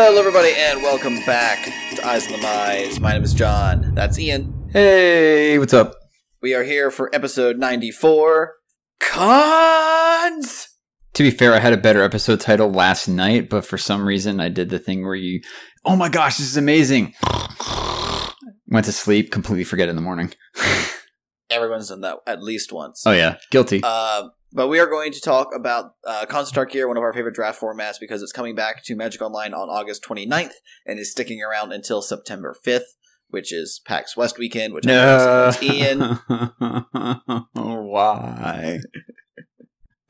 Hello, everybody, and welcome back to Eyes on the Mize. My name is John. That's Ian. Hey, what's up? We are here for episode 94 Khans! To be fair, I had a better episode title last night, but for some reason I did the thing where you, oh my gosh, this is amazing. Went to sleep, completely forget in the morning. Everyone's done that at least once. Oh yeah, guilty. Uh, but we are going to talk about uh, Khans of Tarkir, one of our favorite draft formats, because it's coming back to Magic Online on August 29th and is sticking around until September 5th, which is PAX West weekend, which I no, is Ian. Why?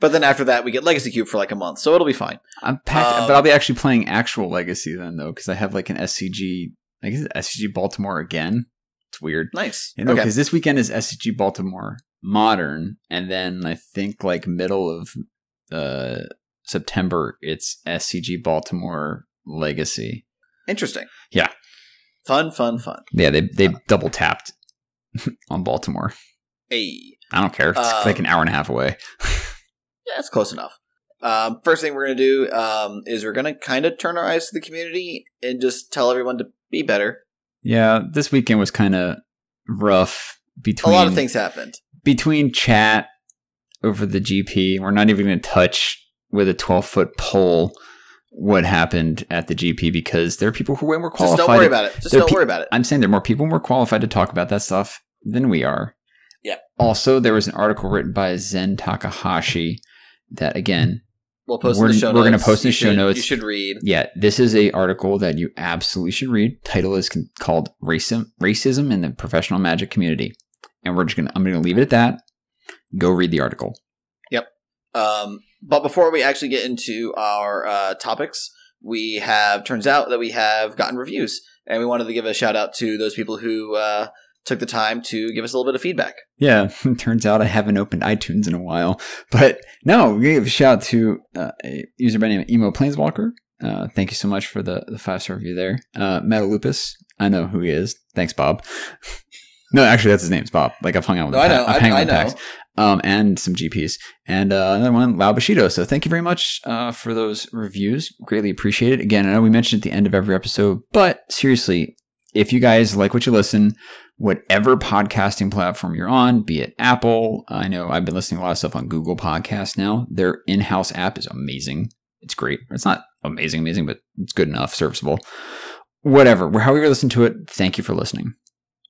But then after that, we get Legacy Cube for like a month, so it'll be fine. I'm packed, Um, but I'll be actually playing actual Legacy then though, because I have like an SCG. I guess it's SCG Baltimore again. It's weird. Nice. You know, okay. because this weekend is SCG Baltimore Modern, and then I think like middle of uh, September it's SCG Baltimore Legacy. Interesting. Yeah. Fun, fun, fun. Yeah, they they double tapped on Baltimore. Hey. I don't care. It's Um, like an hour and a half away. Yeah, it's close enough. Um, first thing we're going to do um, is we're going to kind of turn our eyes to the community and just tell everyone to be better. Yeah, this weekend was kind of rough between a lot of things happened. Between chat over the GP. We're not even going to touch with a 12 foot pole what happened at the GP because there are people who are way more Just qualified. don't worry about it. Just There don't pe- worry about it. I'm saying there are more people more qualified to talk about that stuff than we are. Yeah. Also, there was an article written by Zen Takahashi that again, we'll post we're, we're gonna post in the show notes. You should read. yeah, this is a article that you absolutely should read. Title is con- called "Racism Racism in the Professional Magic Community," and we're just gonna I'm gonna leave it at that. Go read the article. Yep. Um, but before we actually get into our uh, topics, we have turns out that we have gotten reviews, and we wanted to give a shout out to those people who uh, took the time to give us a little bit of feedback. Yeah, turns out I haven't opened iTunes in a while. But no, we give a shout out to uh, a user by name Emo Planeswalker. Uh, thank you so much for the, the five star review there. Uh, Metalupus, I know who he is. Thanks, Bob. no, actually, that's his name. It's Bob. Like I've hung out with No, I know. I've hung out with. Pax. Um, and some GPs. And uh, another one, Lao Bushido. So thank you very much uh, for those reviews. Greatly appreciate it. Again, I know we mentioned at the end of every episode, but seriously, if you guys like what you listen, whatever podcasting platform you're on, be it Apple. I know I've been listening to a lot of stuff on Google Podcasts now. Their in house app is amazing. It's great. It's not amazing, amazing, but it's good enough, serviceable. Whatever, however you listen to it, thank you for listening.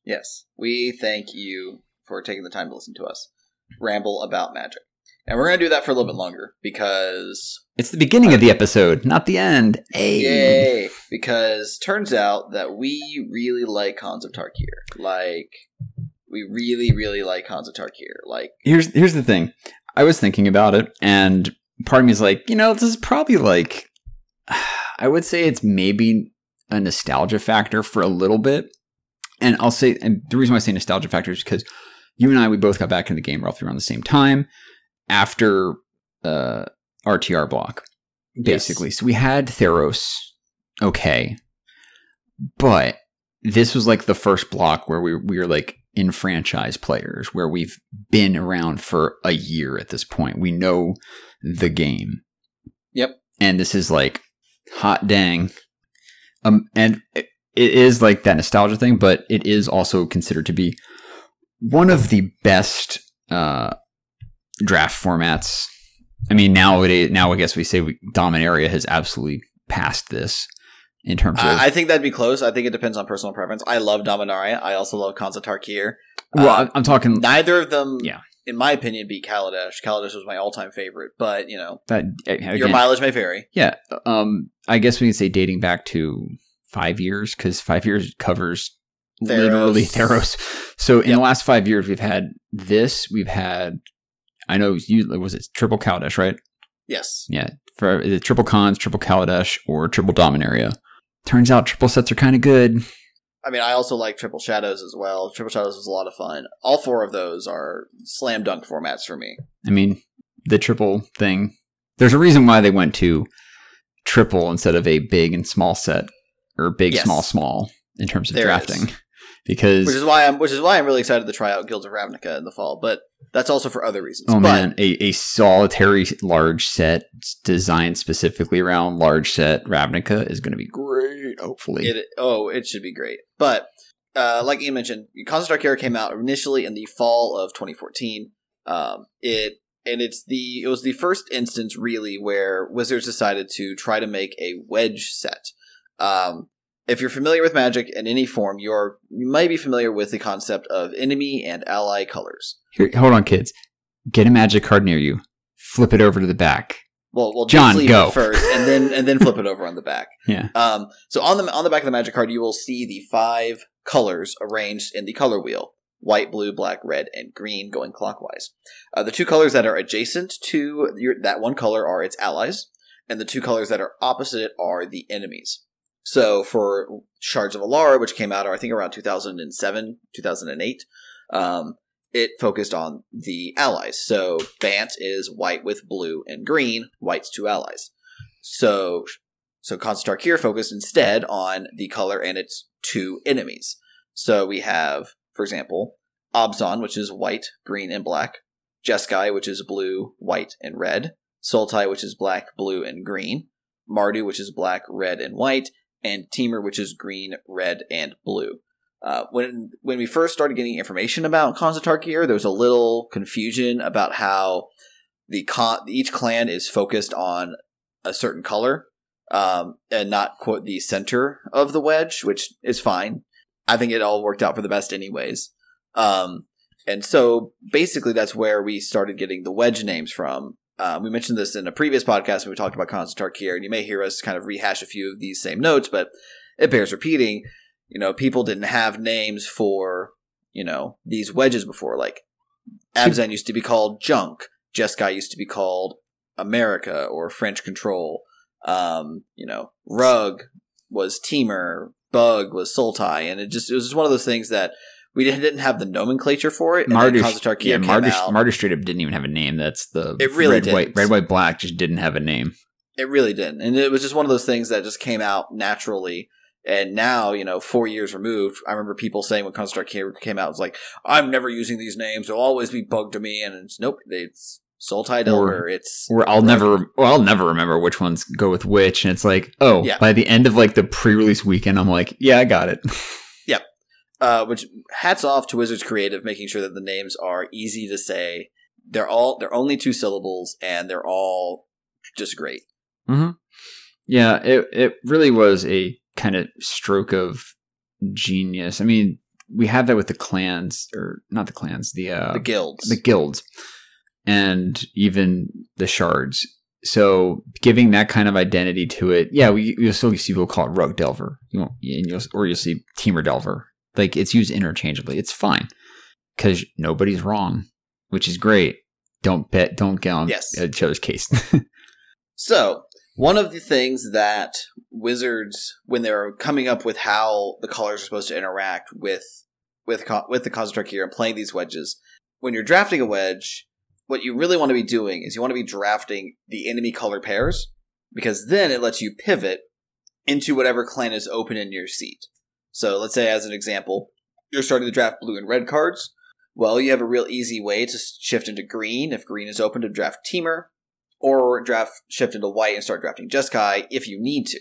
Yes, we thank you for taking the time to listen to us ramble about magic, and we're going to do that for a little bit longer because It's the beginning of the episode, not the end. Yay! Because turns out that we really like Khans of Tarkir. Like, we really, really like Khans of Tarkir. Like, Here's here's the thing. I was thinking about it, and part of me is like, you know, this is probably like, I would say it's maybe a nostalgia factor for a little bit. And I'll say, and the reason why I say nostalgia factor is because you and I, we both got back in the game roughly around the same time after uh, RTR block, basically. So we had Theros, okay, but this was like the first block where we we were like in franchise players, where we've been around for a year at this point. We know the game. Yep. And this is like hot dang. Um, and it, is like that nostalgia thing, but it is also considered to be one of the best uh, draft formats. I mean, nowadays, now I guess we say we, Dominaria has absolutely passed this in terms of. I, I think that'd be close. I think it depends on personal preference. I love Dominaria. I also love of Tarkir. well, uh, I'm- talking Neither of them, Yeah. in my opinion, beat Kaladesh. Kaladesh was my all-time favorite, but, you know, that again, your mileage may vary. Yeah, um, I guess we can say dating back to five years because five years covers Theros. literally Theros. So in Yep. the last five years, we've had this. We've had, I know, you was it triple Kaladesh, right? Yes. Yeah, for the triple Khans, triple Kaladesh, or triple Dominaria. Turns out triple sets are kind of good. I mean, I also like Triple Shadows as well. Triple Shadows was a lot of fun. All four of those are slam dunk formats for me. I mean, the triple thing. There's a reason why they went to triple instead of a big and small set or big, Yes. small, small in terms of There drafting. is. because which is why I'm which is why I'm really excited to try out Guilds of Ravnica in the fall. But that's also for other reasons. oh but, man, a, a solitary large set designed specifically around large set Ravnica is going to be great. Hopefully, It, oh, it should be great. But uh, like you mentioned, Khans of Tarkir came out initially in the fall of 2014. Um, it and it's the it was the first instance really where Wizards decided to try to make a wedge set. Um, if you're familiar with Magic in any form, you're you might be familiar with the concept of enemy and ally colors. Here, hold on, kids. Get a magic card near you. Flip it over to the back. Well, well, John, just leave go. it first, and then and then flip it over on the back. Yeah. Um, so on the on the back of the magic card, you will see the five colors arranged in the color wheel: white, blue, black, red, and green, going clockwise. Uh, the two colors that are adjacent to your, that one color are its allies, and the two colors that are opposite are the enemies. So for Shards of Alara, which came out, I think around 2007, 2008, um, it focused on the allies. So Bant is white with blue and green, white's two allies. So so here focused instead on the color and its two enemies. So we have, for example, Abzan, which is white, green, and black. Jeskai, which is blue, white, and red. Sultai, which is black, blue, and green. Mardu, which is black, red, and white. And Temur, which is green, red, and blue. Uh, when when we first started getting information about Khans of Tarkir, there was a little confusion about how the con- each clan is focused on a certain color um, and not quote the center of the wedge, which is fine. I think it all worked out for the best, anyways. Um, and so basically, that's where we started getting the wedge names from. Um, we mentioned this in a previous podcast when we talked about Khans of Tarkir, and you may hear us kind of rehash a few of these same notes, but it bears repeating. You know, people didn't have names for you know these wedges before. Like Abzan used to be called Junk. Jeskai used to be called America or French Control. Um, you know, Rug was Temur, Bug was Sultai, and it just it was just one of those things that we didn't, have the nomenclature for it. Mardu, yeah, out. Mardu straight up didn't even have a name. That's the It really red, white, didn't. red, white, black just didn't have a name. It really didn't. And it was just one of those things that just came out naturally. And now, you know, four years removed, I remember people saying when Construct came, came out, it was like, I'm never using these names. They'll always be bugged to me. And it's, nope, it's Sultai Delver. It's, Or I'll never, well, I'll never remember which ones go with which. And it's like, oh, Yeah. by the end of like the pre-release weekend, I'm like, yeah, I got it. uh, which hats off to Wizards Creative, making sure that the names are easy to say. They're all, they're only two syllables and they're all just great. hmm Yeah, it it really was a kind of stroke of genius. I mean, we had that with the clans, or not the clans, the uh, the guilds. the guilds, and even the shards. So giving that kind of identity to it, yeah, we, you'll still see people call it Rug Delver, you won't, and you'll, or you'll see Temur Delver. Like it's used interchangeably. It's fine because nobody's wrong, which is great. Don't bet. Don't get on Yes. Uh, each other's case. So, one of the things that Wizards, when they're coming up with how the colors are supposed to interact with with co- with the Khans of Tarkir and playing these wedges, when you're drafting a wedge, what you really want to be doing is you want to be drafting the enemy color pairs because then it lets you pivot into whatever clan is open in your seat. So, let's say as an example, you're starting to draft blue and red cards. Well, you have a real easy way to shift into green if green is open to draft Temur or draft shift into white and start drafting Jeskai if you need to.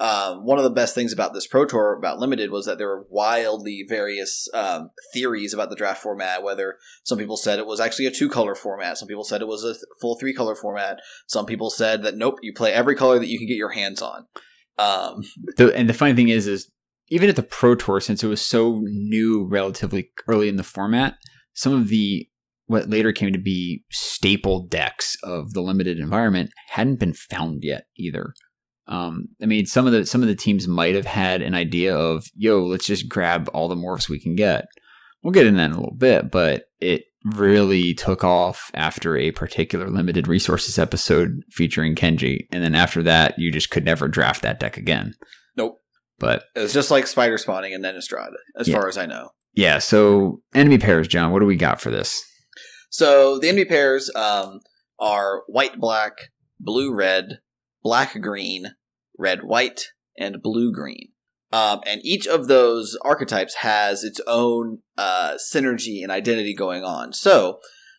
Um, one of the best things about this Pro Tour about Limited was that there were wildly various um, theories about the draft format. Whether some people said it was actually a two color format, some people said it was a th- full three color format, some people said that nope, you play every color that you can get your hands on. Um, the, and the funny thing is, is even at the Pro Tour, since it was so new, relatively early in the format, some of the what later came to be staple decks of the limited environment hadn't been found yet either. Um, I mean, some of the some of the teams might have had an idea of, "Yo, let's just grab all the morphs we can get." We'll get in that in a little bit, but it really took off after a particular limited resources episode featuring Kenji, and then after that, you just could never draft that deck again. But it was just like spider spawning and then Innistrad, as Yeah. far as I know. yeah, so enemy pairs, John. What do we got for this? So the enemy pairs um, are white black, blue red, black green, red white, and blue green. Um, and each of those archetypes has its own uh, synergy and identity going on. So,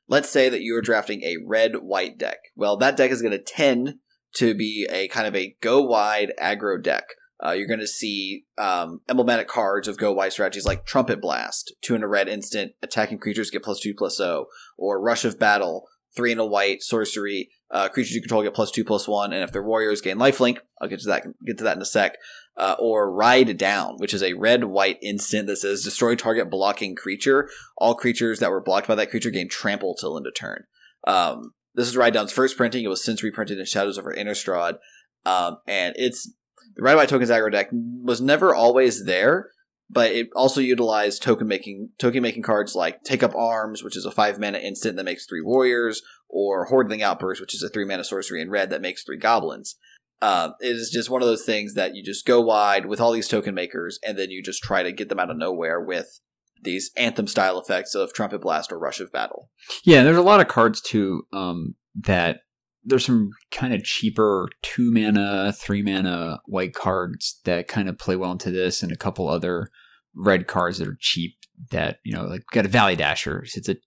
let's say that you're drafting a red white deck. Well, that deck is going to tend to be a kind of a go wide aggro deck. Uh, you're going to see um, emblematic cards of go wide strategies like Trumpet Blast, two in a red instant, attacking creatures get plus two plus O, or Rush of Battle, three in a white sorcery, uh, creatures you control get plus two plus one, and if they're warriors, gain lifelink. I'll get to that get to that in a sec. Uh, or Ride Down, which is a red white instant that says destroy target blocking creature. All creatures that were blocked by that creature gain trample till end of turn. Um, this is Ride Down's first printing. It was since reprinted in Shadows over Innistrad. Um, and it's the white tokens aggro deck was never always there, but it also utilized token making token making cards like Take Up Arms, which is a five mana instant that makes three warriors, or Hordeling Outburst, which is a three mana sorcery in red that makes three goblins. Um, it is just one of those things that you just go wide with all these token makers, and then you just try to get them out of nowhere with these anthem style effects of Trumpet Blast or Rush of Battle. Yeah, there's a lot of cards too um, that there's some kind of cheaper two mana, three mana white cards that kind of play well into this, and a couple other red cards that are cheap that you know like got a Valley Dasher. It's a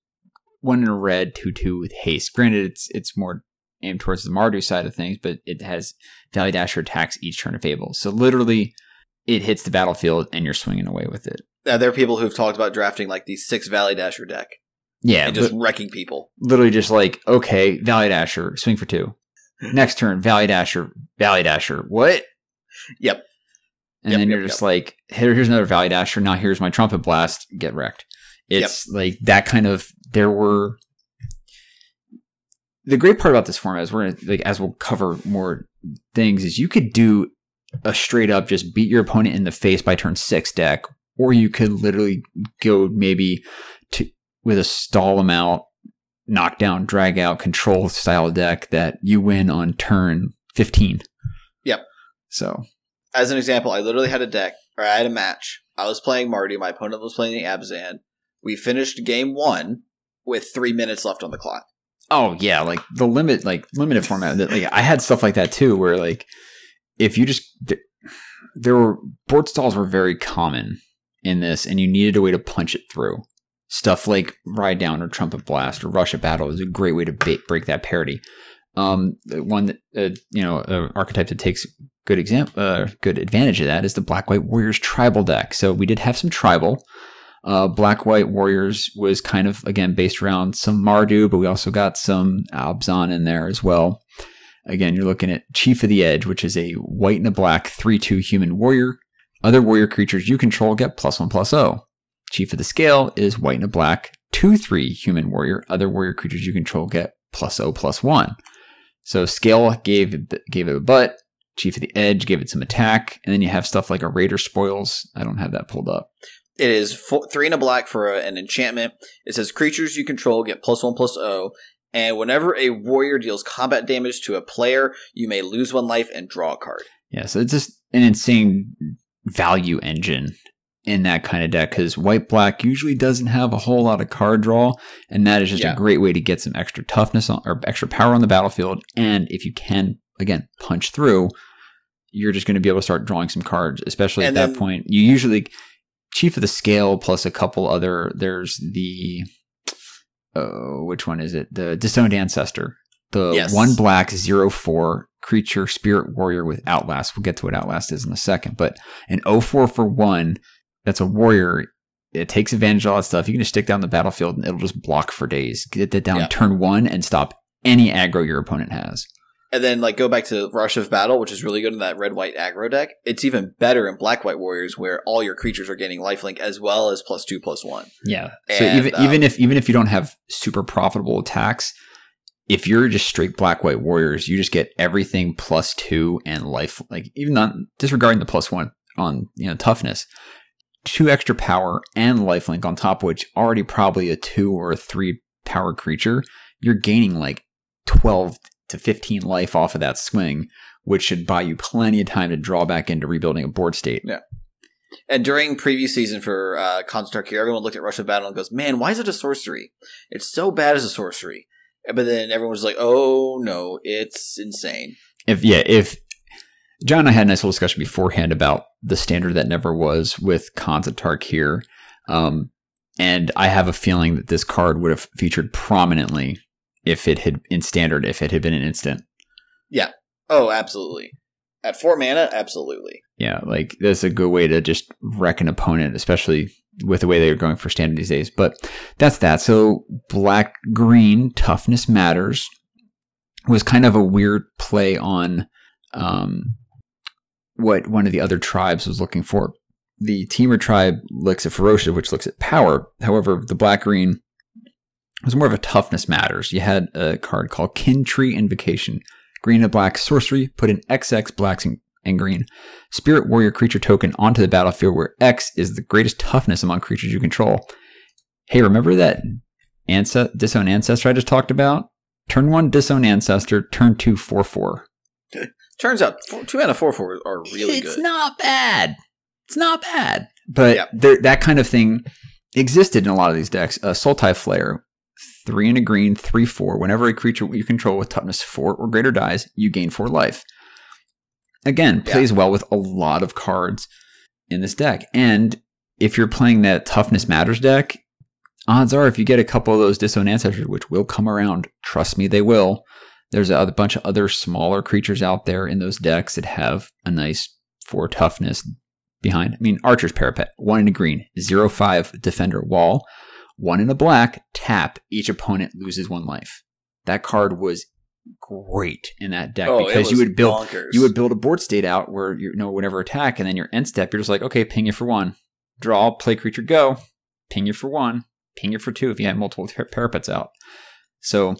one in a red two two with haste. Granted, it's it's more aimed towards the Mardu side of things, but it has Valley Dasher attacks each turn of Fable. So literally, it hits the battlefield and you're swinging away with it. Uh, there are people who've talked about drafting like the six Valley Dasher deck Yeah, and just wrecking people. literally just like okay, Valley Dasher, swing for two. Mm-hmm. Next turn, Valley Dasher, Valley Dasher. What? Yep. And Yep, then you're just like, here, here's another Valley Dasher. Now here's my Trumpet Blast. Get wrecked. It's like that kind of. There were. The great part about this format is we're gonna like as we'll cover more things is you could do a straight up just beat your opponent in the face by turn six deck, or you could literally go maybe with a stall them amount, knockdown, drag out, control style deck that you win on turn fifteen. Yep. So As an example, I literally had a deck, or I had a match. I was playing Mardu, My opponent was playing the Abzan. We finished game one with three minutes left on the clock. Oh yeah, like the limit, like limited format. that- Like I had stuff like that too, where like if you just there were board stalls were very common in this, and you needed a way to punch it through. Stuff like Ride Down or Trumpet Blast or Rush of Battle is a great way to ba- break that parity. Um, one that uh, you know, uh, archetype that takes good example, uh, good advantage of that is the Black White Warriors tribal deck. So we did have some tribal. Uh, Black White Warriors was kind of again based around some Mardu, but we also got some Abzan in there as well. Again, you're looking at Chief of the Edge, which is a white and a black 3 2 human warrior. Other warrior creatures you control get plus 1 plus O. Chief of the Scale is white and a black 2 3 human warrior. Other warrior creatures you control get plus O plus 1. So Scale gave, it- gave it a butt. Chief of the Edge gave it some attack. And then you have stuff like a Raider Spoils. I don't have that pulled up. It is four, three and a black for an enchantment. It says creatures you control get plus one plus O, and whenever a warrior deals combat damage to a player, you may lose one life and draw a card. Yeah, so it's just an insane value engine in that kind of deck because white black usually doesn't have a whole lot of card draw, and that is just Yeah. a great way to get some extra toughness on, or extra power on the battlefield. And if you can, again, punch through, you're just going to be able to start drawing some cards, especially And at then- that point. You usually chief of the scale plus a couple other. There's the oh, which one is it? The disowned ancestor. The Yes. one black zero four creature spirit warrior with outlast. We'll get to what outlast is in a second, but an 04 for one that's a warrior. It takes advantage of all that stuff. You can just stick down the battlefield and it'll just block for days. Get that down Yeah. turn one and stop any aggro your opponent has. And then, like, go back to Rush of Battle, which is really good in that red white aggro deck. It's even better in black white warriors, where all your creatures are getting lifelink as well as plus two plus one. Yeah. So even um, even if even if you don't have super profitable attacks, if you're just straight black white warriors, you just get everything plus two and life. Like even not disregarding the plus one on you know toughness, two extra power and lifelink on top, of which already probably a two or a three power creature. You're gaining like twelve to fifteen life off of that swing, which should buy you plenty of time to draw back into rebuilding a board state. Yeah. And during preview season for uh, Khans of Tarkir, everyone looked at Rush of Battle and goes, "Man, why is it a sorcery? It's so bad as a sorcery." But then everyone was like, "Oh no, it's insane." if yeah if John and I had a nice little discussion beforehand about the standard that never was with Khans of Tarkir. Um, and I have a feeling that this card would have featured prominently if it had in standard, if it had been an instant. Yeah. Oh, absolutely. At four mana, absolutely. Yeah, like that's a good way to just wreck an opponent, especially with the way they're going for standard these days. But that's that. So black green toughness matters was kind of a weird play on um, what one of the other tribes was looking for. The Temur tribe looks at ferocious, which looks at power. However, the black green was more of a toughness matters. You had a card called Kin Tree Invocation. Green and black sorcery, put an XX blacks and, green spirit warrior creature token onto the battlefield where X is the greatest toughness among creatures you control. Hey, remember that Ance- disown ancestor I just talked about? Turn one disown ancestor, turn two four four. Turns out four, two mana four four are really it's good. It's not bad. It's not bad. But Yep. there, that kind of thing existed in a lot of these decks. Uh, Sultai Flayer, three and a green, three four. Whenever a creature you control with toughness four or greater dies, you gain four life. Again, Yeah. plays well with a lot of cards in this deck. And if you're playing that toughness matters deck, odds are if you get a couple of those disown ancestors, which will come around, trust me, they will. There's a bunch of other smaller creatures out there in those decks that have a nice four toughness behind. I mean, Archer's Parapet, one in a green, zero five defender wall, one in a black, tap, each opponent loses one life. That card was great in that deck oh, because you would build bonkers. you would build a board state out where you know whenever attack, and then your end step, you're just like, okay, ping you for one, draw, play creature, go, ping you for one, ping you for two if you had multiple par- parapets out. So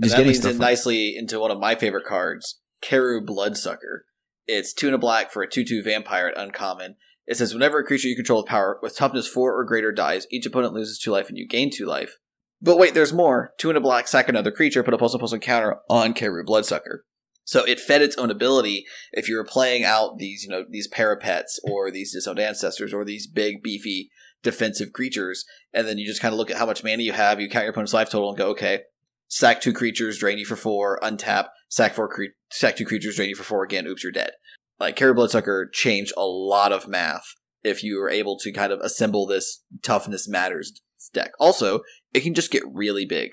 And that getting leads in nicely into one of my favorite cards, Kheru Bloodsucker. It's two and a black for a 2 2 vampire at uncommon. It says whenever a creature you control with power with toughness 4 or greater dies, each opponent loses 2 life and you gain 2 life. But wait, there's more. Two and a black, sack another creature, put a plus one plus one counter on Kheru Bloodsucker. So it fed its own ability if you were playing out these, you know, these parapets or these disowned ancestors or these big, beefy defensive creatures, and then you just kind of look at how much mana you have, you count your opponent's life total and go, okay, sack two creatures, drain you for four, untap, sack four cre- sack two creatures, drain you for four again, oops, you're dead. Like Kheru Bloodsucker changed a lot of math if you were able to kind of assemble this toughness matters deck. Also, it can just get really big,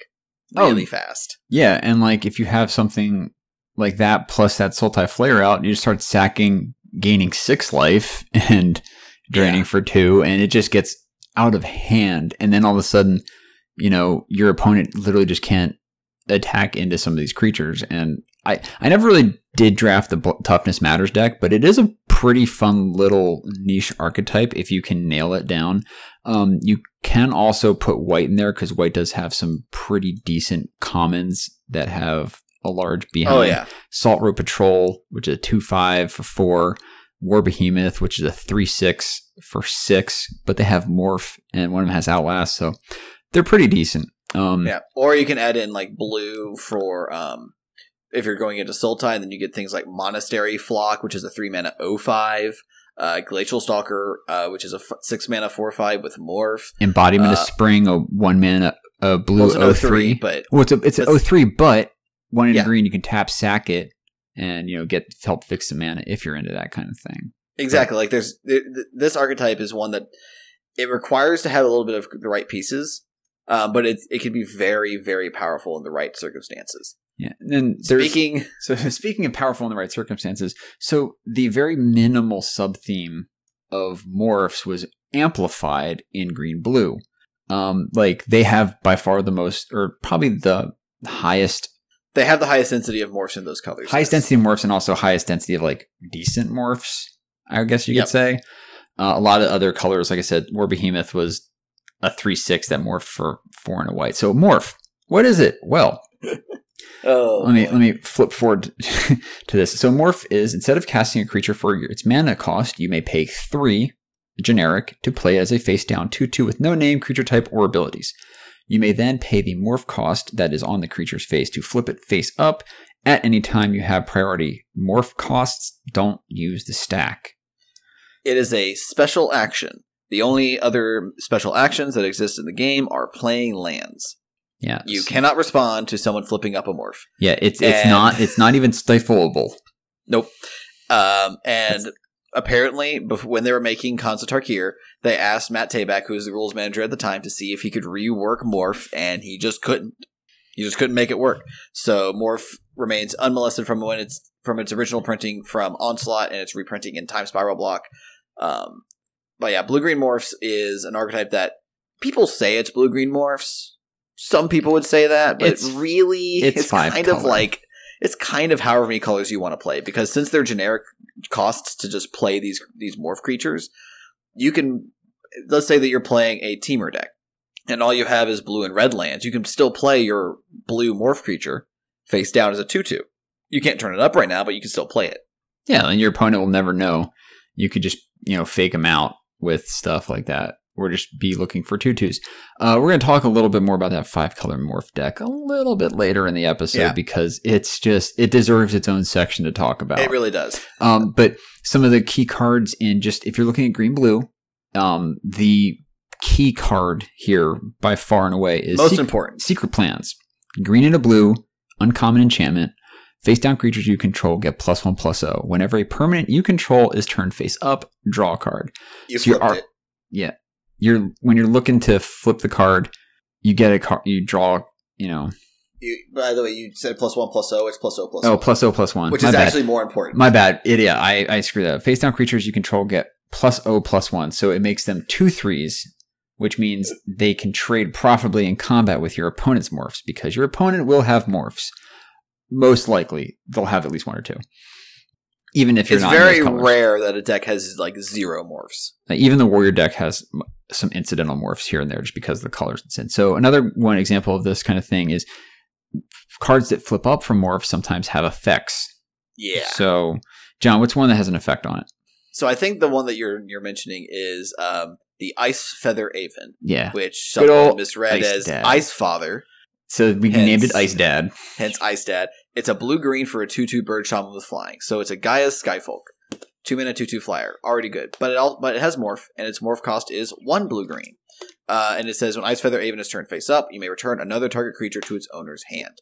Oh. really fast. Yeah, and like if you have something like that plus that Sultai Flayer out, you just start sacking, gaining six life and draining Yeah. for two, and it just gets out of hand. And then all of a sudden, you know, your opponent literally just can't attack into some of these creatures. And I, I never really did draft the Toughness Matters deck, but it is a pretty fun little niche archetype if you can nail it down. Um, you can also put white in there because white does have some pretty decent commons that have a large behind. Oh yeah, Salt Road Patrol, which is a 2 5 for 4. War Behemoth, which is a 3 6 for 6. But they have Morph, and one of them has Outlast. So they're pretty decent. Um, yeah. Or you can add in like blue for um if you're going into Sultai, and then you get things like Monastery Flock, which is a three mana 05. Uh, Glacial Stalker, uh, which is a f- six mana four five with morph. Embodiment of Uh, Spring, a 1 mana, a blue Well, it's 03. but Well, it's a, it's an That's- 03, but one in Yeah. green, you can tap, sack it, and, you know, get help fix the mana if you're into that kind of thing. Exactly. Like there's th- th- this archetype is one that it requires to have a little bit of the right pieces, um, but it it can be very very powerful in the right circumstances. Yeah. And. Speaking, So speaking of powerful in the right circumstances, so the very minimal sub theme of morphs was amplified in green blue. Um, like they have by far the most, or probably the highest, they have the highest density of morphs in those colors. highest yes. density of morphs, and also highest density of like decent morphs. I guess you Yep. could say. Uh, a lot of other colors, like I said, War Behemoth was a three six that morphed for four and a white. So morph, what is it? Well, Oh, let me let me flip forward to this. So morph is instead of casting a creature for its mana cost, you may pay three generic to play as a face down two two with no name, creature type, or abilities. You may then pay the morph cost that is on the creature's face to flip it face up at any time you have priority. Morph costs don't use the stack. It is a special action. The only other special actions that exist in the game are playing lands. Yeah, You cannot respond to someone flipping up a morph. Yeah, it's it's And- not it's not even stifleable. Nope. Um, and apparently, bef- when they were making of Tarkir, they asked Matt Tabak, who was the rules manager at the time, to see if he could rework Morph, and he just couldn't. He just couldn't make it work. So Morph remains unmolested from when it's from its original printing from Onslaught and its reprinting in Time Spiral Block. Um, but yeah, blue green morphs is an archetype that people say it's blue green morphs. Some people would say that, but It's- really, it's it's, kind of like it's kind of however many colors you want to play because since they're generic costs to just play these these morph creatures, you can let's say that you're playing a Temur deck and all you have is blue and red lands. You can still play your blue morph creature face down as a two two. You can't turn it up right now, but you can still play it. Yeah, and your opponent will never know. You could just, you know, fake them out with stuff like that, or just be looking for tutus. Uh, we're going to talk a little bit more about that five color morph deck a little bit later in the episode Yeah. because it's just it deserves its own section to talk about. It really does. Um, but some of the key cards in just if you're looking at green blue, um, the key card here by far and away is Most Secret- important. Secret plans. Green and a blue, uncommon enchantment. Face down creatures you control get plus one plus O. Whenever a permanent you control is turned face up, draw a card. You So are- it. Yeah. You're when you're looking to flip the card, you get a card you draw, you know. You, by the way, you said plus one plus O. It's plus O plus Oh, O, plus O plus one. which My is bad. actually more important. My bad. It, yeah, I, I screwed that up. Face down creatures you control get plus O plus one. So it makes them two threes, which means they can trade profitably in combat with your opponent's morphs because your opponent will have morphs. Most likely, they'll have at least one or two. Even if you're it's very rare that a deck has like zero morphs. Like, even the warrior deck has some incidental morphs here and there just because of the colors it's in. So another one example of this kind of thing is cards that flip up from morphs sometimes have effects. Yeah. So, John, what's one that has an effect on it? So I think the one that you're you're mentioning is um, the Ice Feather Aven, Yeah. which some misread Ice as Dad. Ice Father, So we Hence- named it Ice Dad. hence Ice Dad. It's a blue green for a two two bird shaman with flying. So it's a Gaia's Skyfolk, two mana two two flyer, already good. But it all but it has morph, and its morph cost is one blue green. Uh, and it says when Ice Feather Aven is turned face up, you may return another target creature to its owner's hand.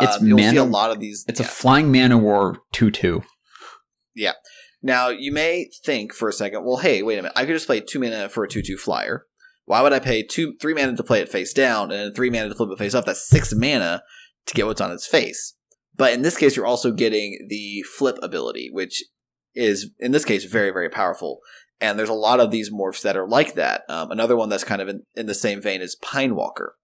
It's Um, you'll see a lot of these. It's yeah. a flying mana war 2 2. Yeah. Now, you may think for a second, well, hey, wait a minute. I could just play two mana for a 2 2 flyer. Why would I pay two, three mana to play it face down and then three mana to flip it face up? That's six mana to get what's on its face. But in this case, you're also getting the flip ability, which is, in this case, very, very powerful. And there's a lot of these morphs that are like that. Um, another one that's kind of in, in the same vein is Pine Walker.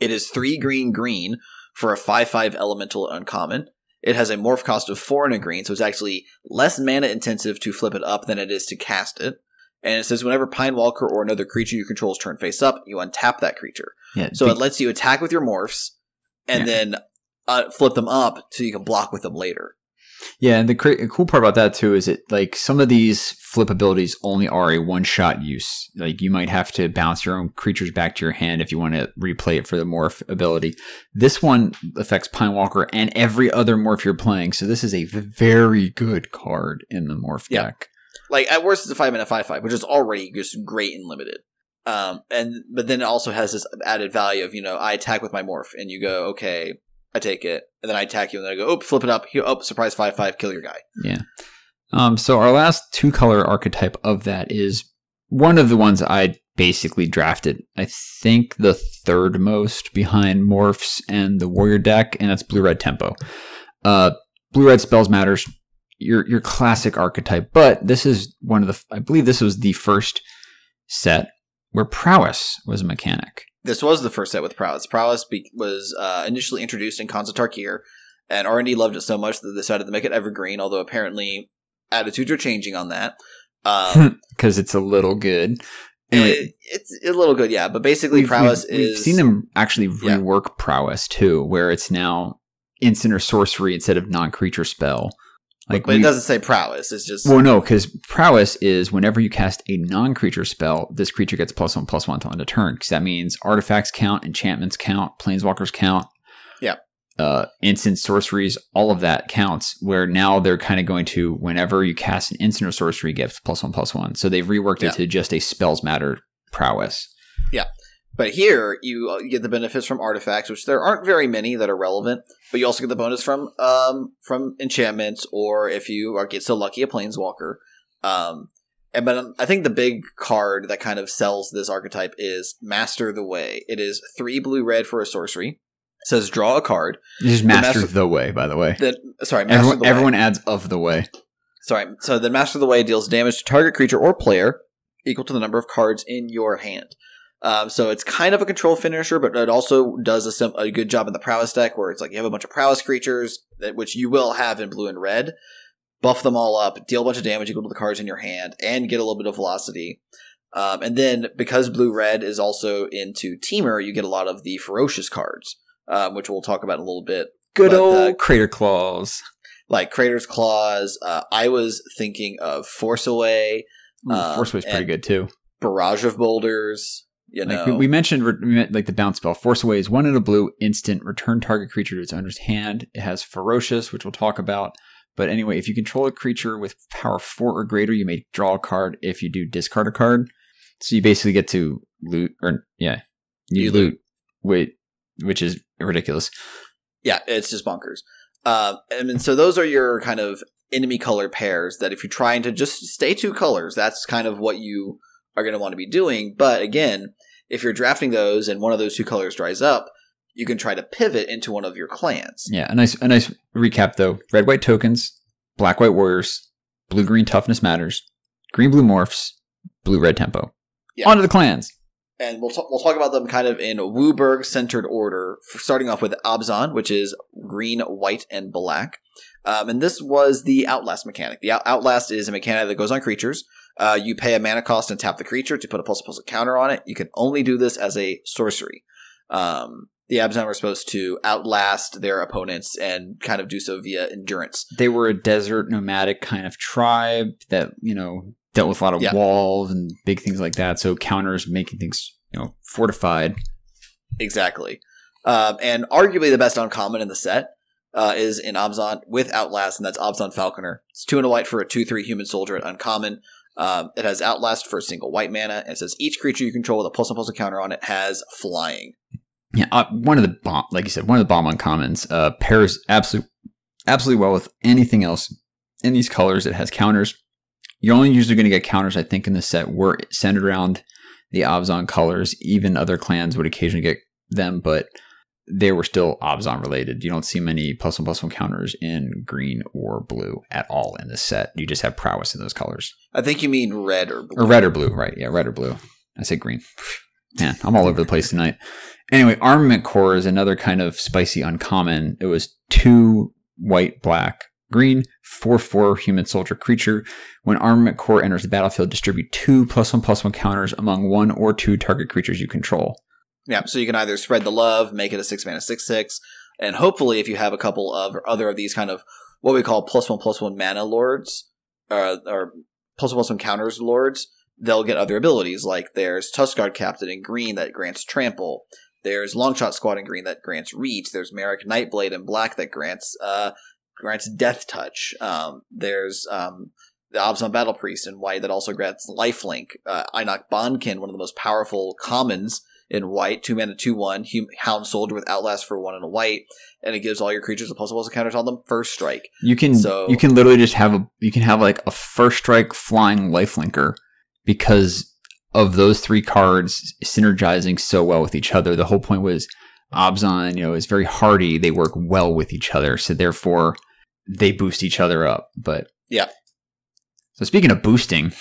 It is three green green for a 5 5 elemental uncommon. It has a morph cost of four and a green, so it's actually less mana intensive to flip it up than it is to cast it. And it says whenever Pine Walker or another creature you control is turned face up, you untap that creature. Yeah. So be- it lets you attack with your morphs and Yeah. then uh, flip them up so you can block with them later. yeah, and the cra- cool part about that too is it like some of these flip abilities only are a one shot use. Like you might have to bounce your own creatures back to your hand if you want to replay it for the morph ability. This one affects Pine Walker and every other morph you're playing. So this is a very good card in the morph Yeah. deck. Like at worst, it's a five mana five five, which is already just great and limited. Um, and but then it also has this added value of you know I attack with my morph, and you go okay, I take it, and then I attack you, and then I go oh flip it up, here oh surprise five five, kill your guy. Yeah. Um, so our last two color archetype of that is one of the ones I basically drafted. I think the third most behind morphs and the warrior deck, and that's blue red tempo. Uh, blue red spells matters. Your your classic archetype, but this is one of the. I believe this was the first set where prowess was a mechanic. This was the first set with Prowess. Prowess be- was uh, initially introduced in of Tarkir, and R&D loved it so much that they decided to make it evergreen, although apparently attitudes are changing on that. Um, because it's a little good. Anyway, it- it's a little good, yeah, but basically we've, Prowess we've- is... we've seen them actually Yeah. rework prowess too, where it's now instant or sorcery instead of non-creature spell. Like, but it we- doesn't say Prowess, it's just... well, no, because prowess is whenever you cast a non-creature spell, this creature gets plus one plus one to end a turn. Because that means artifacts count, enchantments count, planeswalkers count. Yeah. Uh, instant sorceries, all of that counts. Where now they're kind of going to whenever you cast an instant or sorcery, gets plus one plus one. So they've reworked Yeah. it to just a spells matter prowess. But here you uh, get the benefits from artifacts, which there aren't very many that are relevant. But you also get the bonus from um, from enchantments, or if you are get so lucky, a planeswalker. Um, and but um, I think the big card that kind of sells this archetype is Master the Way. It is three blue red for a sorcery. It says draw a card. This is The master, master- the way, by the way. That sorry, Master Everyone, the Way. everyone adds of the way. Sorry. So the Master of the Way deals damage to target creature or player equal to the number of cards in your hand. Um, so it's kind of a control finisher, but it also does a, sim- a good job in the prowess deck where it's like you have a bunch of prowess creatures, that, which you will have in blue and red. Buff them all up, deal a bunch of damage equal to the cards in your hand, and get a little bit of velocity. Um, and then because blue red is also into Temur, you get a lot of the ferocious cards, um, which we'll talk about in a little bit Good But, old uh, crater claws. like Crater's Claws. Uh, I was thinking of Force Away, Ooh, uh, Force Wave's pretty good too. Barrage of Boulders. You know, Like we, mentioned, re- like the bounce spell. Force Away is one in a blue instant. Return target creature to its owner's hand. It has ferocious, which we'll talk about. But anyway, if you control a creature with power four or greater, you may draw a card. If you do, discard a card. So you basically get to loot, or yeah, you, You loot, wait, which is ridiculous. yeah, it's just bonkers. Uh, and then, so those are your kind of enemy color pairs that if you're trying to just stay two colors, that's kind of what you are going to want to be doing. But again, if you're drafting those and one of those two colors dries up, you can try to pivot into one of your clans. Yeah, a nice, a nice recap though. Red white tokens, black white warriors, blue green toughness matters, green blue morphs, blue red tempo. Yeah. On to the clans. and we'll, t- we'll talk about them kind of in WUBRG centered order. Starting off with Abzan, which is green, white, and black. Um, and this was the Outlast mechanic. The Out- Outlast is a mechanic that goes on creatures. Uh, you pay a mana cost and tap the creature to put a pulse plus plus counter on it. You can only do this as a sorcery. Um, the Abzan were supposed to outlast their opponents and kind of do so via endurance. they were a desert nomadic kind of tribe that you know dealt with a lot of Yeah. walls and big things like that. So counters making things you know fortified. Exactly. Um, and arguably the best uncommon in the set uh, is in Abzan with Outlast, and that's Abzan Falconer. It's two and a white for a 2 3 human soldier at uncommon. Um, it has Outlast for a single white mana, and it says each creature you control with a plus one plus one counter on it has flying. Yeah, uh, one of the bomb, like you said, one of the bomb uncommons uh, pairs absolutely absolutely well with anything else in these colors. It has counters. You're only usually going to get counters, I think, in the set were centered around the Abzan colors. Even other clans would occasionally get them, but they were still Abzan related. You don't see many plus one plus one counters in green or blue at all in this set. You just have prowess in those colors. I think you mean red or blue. Or red or blue, right? Yeah, red or blue. I say green. Man, I'm all over the place tonight. Anyway, Armament Corps is another kind of spicy uncommon. It was two white, black, green, 4 4 human soldier creature. When Armament Corps enters the battlefield, distribute two plus one plus one counters among one or two target creatures you control. Yeah, so you can either spread the love, make it a six mana six six, and hopefully, if you have a couple of other of these kind of what we call plus one plus one mana lords, uh, or plus one plus one counters lords, they'll get other abilities. Like there's Tuskguard Captain in green that grants trample. There's Longshot Squad in green that grants reach. There's Mer-Ek Nightblade in black that grants uh grants death touch. Um, there's um the Abzan Battle Priest in white that also grants lifelink. Uh, Bondkin, one of the most powerful commons in white, two mana, two one, hum- Hound Soldier with Outlast for one and a white, and it gives all your creatures a plus plus counters on them first strike. You can So- you can literally just have a you can have like a first strike flying lifelinker because of those three cards synergizing so well with each other. The whole point was Abzan, you know, is very hardy. They work well with each other, so therefore they boost each other up. But Yeah. So speaking of boosting,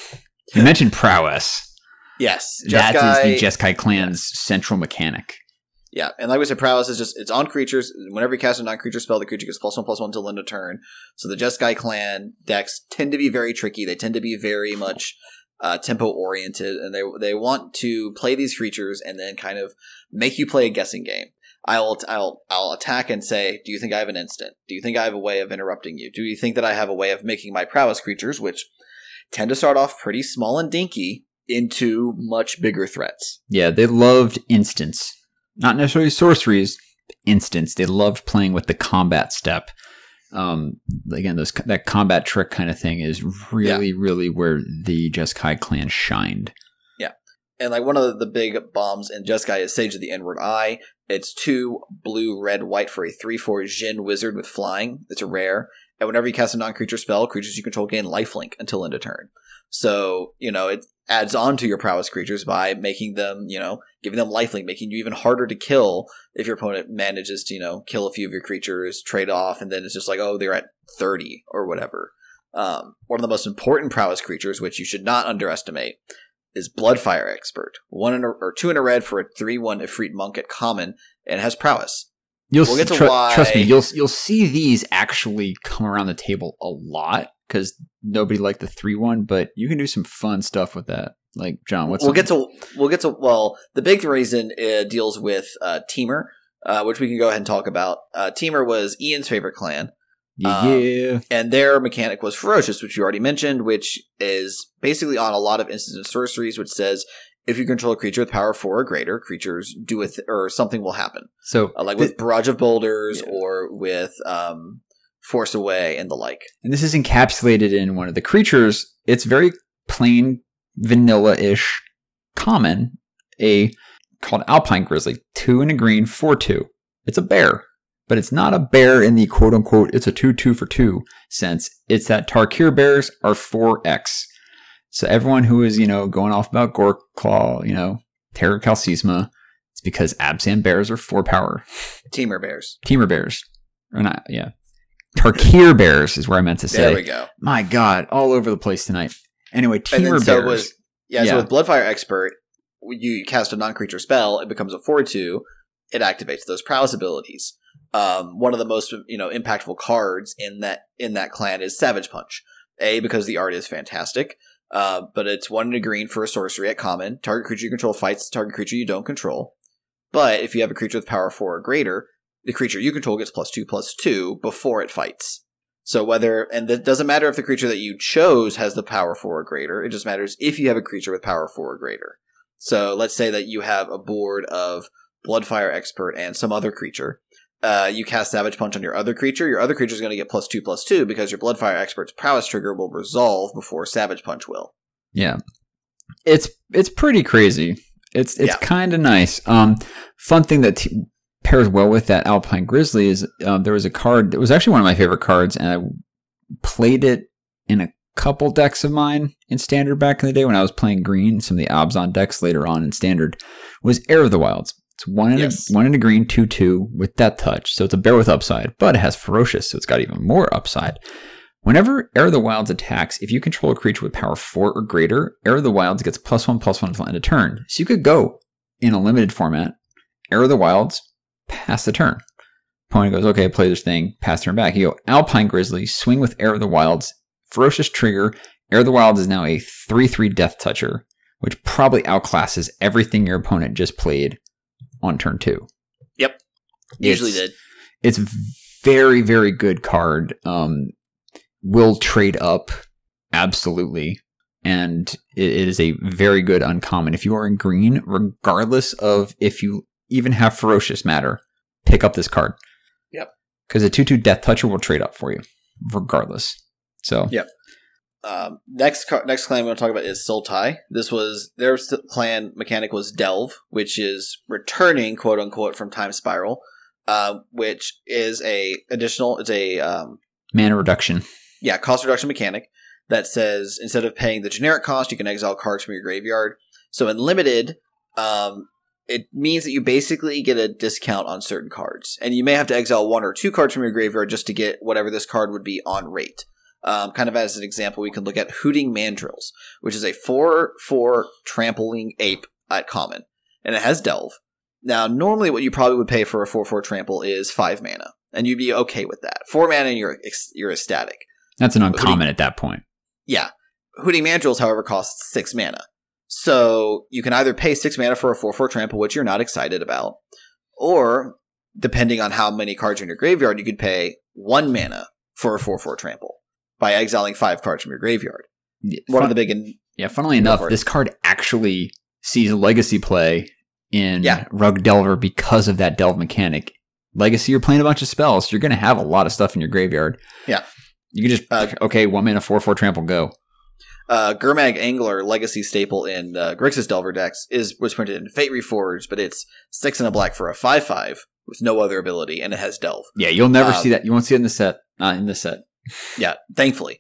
you mentioned prowess. Yes, That is the Jeskai clan's central mechanic. Yeah, and like we said, prowess is just it's on creatures. Whenever you cast a non-creature spell, the creature gets plus one plus one till end of turn. So the Jeskai clan decks tend to be very tricky. They tend to be very much uh, tempo oriented, and they they want to play these creatures and then kind of make you play a guessing game. I'll I'll I'll attack and say, "Do you think I have an instant? Do you think I have a way of interrupting you? Do you think that I have a way of making my prowess creatures, which tend to start off pretty small and dinky, into much bigger threats?" Yeah, they loved instants. Not necessarily sorceries, instants. They loved playing with the combat step. Um, again, those that combat trick kind of thing is really, really where the Jeskai clan shined. Yeah, and like one of the big bombs in Jeskai is Sage of the Inward Eye. It's two blue, red, white for a three four Djinn wizard with flying. It's a rare, and whenever you cast a non creature spell, creatures you control gain lifelink until end of turn. So you know it adds on to your prowess creatures by making them, you know, giving them lifelink, making you even harder to kill if your opponent manages to, you know, kill a few of your creatures, trade off, and then it's just like, oh, they're at 30 or whatever. Um, one of the most important prowess creatures, which you should not underestimate, is Bloodfire Expert. One in a, or two in a red for a 3 1 Efreet Monk at common, and has prowess. You'll We'll s- get to tru- why- trust me. You'll you'll see these actually come around the table a lot because nobody liked the three one, but you can do some fun stuff with that. Like John, what's we'll get to we'll get to well the big reason deals with uh, Temur, uh, which we can go ahead and talk about. Uh, Temur was Ian's favorite clan, yeah, um, and their mechanic was ferocious, which you already mentioned, which is basically on a lot of instants and sorceries, which says if you control a creature with power four or greater, creatures do a th- or something will happen, So uh, like with Barrage of Boulders Yeah. or with um, Force Away and the like. and this is encapsulated in one of the creatures. It's very plain vanilla ish common. A called Alpine Grizzly, two in a green, four two. It's a bear, but it's not a bear in the quote unquote it's a two two for two sense. It's that Tarkir bears are four X. So everyone who is you know going off about Gorklaw, you know Terror Calcisma, it's because Abzan bears are four power. Temur Bears. Temur bears, or not? Yeah, Tarkir bears is where I meant to say. There we go. My God, all over the place tonight. Anyway, Temur so Bears. with yeah, Yeah. so with Bloodfire Expert, you cast a non-creature spell, it becomes a four-two. It activates those prowess abilities. Um, one of the most you know impactful cards in that in that clan is Savage Punch. A because the art is fantastic, uh, but it's one in a green for a sorcery at common. Target creature you control fights the target creature you don't control. But if you have a creature with power four or greater, the creature you control gets plus two plus two before it fights. So whether and it doesn't matter if the creature that you chose has the power four or greater. It just matters if you have a creature with power four or greater. So let's say that you have a board of Bloodfire Expert and some other creature. Uh, you cast Savage Punch on your other creature. Your other creature is going to get plus two plus two because your Bloodfire Expert's prowess trigger will resolve before Savage Punch will. Yeah. It's it's pretty crazy. It's it's Yeah. kind of nice. Um, fun thing that t- pairs well with that Alpine Grizzly is um, there was a card that was actually one of my favorite cards, and I played it in a couple decks of mine in Standard back in the day when I was playing Green. Some of the Abzan decks later on in Standard was Heir of the Wilds. It's one in Yes. a one in a green, two two with Death Touch, so it's a bear with upside, but it has ferocious, so it's got even more upside. Whenever Heir of the Wilds attacks, if you control a creature with power 4 or greater, Heir of the Wilds gets plus 1 plus 1 until end of turn. So you could go in a limited format, Heir of the Wilds, pass the turn. Opponent goes, okay, play this thing, pass turn back. You go Alpine Grizzly, swing with Heir of the Wilds, ferocious trigger. Heir of the Wilds is now a 3 3 death toucher, which probably outclasses everything your opponent just played on turn 2 Yep, Usually It's- did. it's very very good card um will trade up absolutely and it is a very good uncommon if you are in green regardless of if you even have ferocious matter pick up this card Yep. because a 2-2 death toucher will trade up for you regardless so Yep. Um, next car- next clan we're going to talk about is Sultai. This was their clan mechanic was Delve, which is returning quote unquote from Time Spiral, uh, which is a additional. It's a um, mana reduction yeah cost reduction mechanic that says instead of paying the generic cost, you can exile cards from your graveyard. So in limited, um, it means that you basically get a discount on certain cards, and you may have to exile one or two cards from your graveyard just to get whatever this card would be on rate. Um, kind of as an example, we can look at Hooting Mandrills, which is a 4 4 trampling ape at common, and it has Delve. Now, normally what you probably would pay for a 4 4 trample is 5 mana, and you'd be okay with that. 4 mana, and you're, you're ecstatic. that's an What do you- uncommon at that point Yeah. Hooting Mandrills, however, costs 6 mana. So you can either pay 6 mana for a 4 4 trample, which you're not excited about, or, depending on how many cards are in your graveyard, you could pay 1 mana for a 4 4 trample by exiling 5 cards from your graveyard. One of the big. In- Yeah, funnily enough, it. this card actually sees legacy play in Yeah. Rug Delver because of that delve mechanic. Legacy, you're playing a bunch of spells. You're going to have a lot of stuff in your graveyard. Yeah. You can just, Uh, okay, one mana, four, four trample, go. Uh, Gurmag Angler legacy staple in uh, Grixis Delver decks is was printed in Fate Reforged, but it's six and a black for a five five with no other ability, and it has Delve. Yeah, you'll never Um, see that. You won't see it in the set. Not in the set. Yeah, thankfully.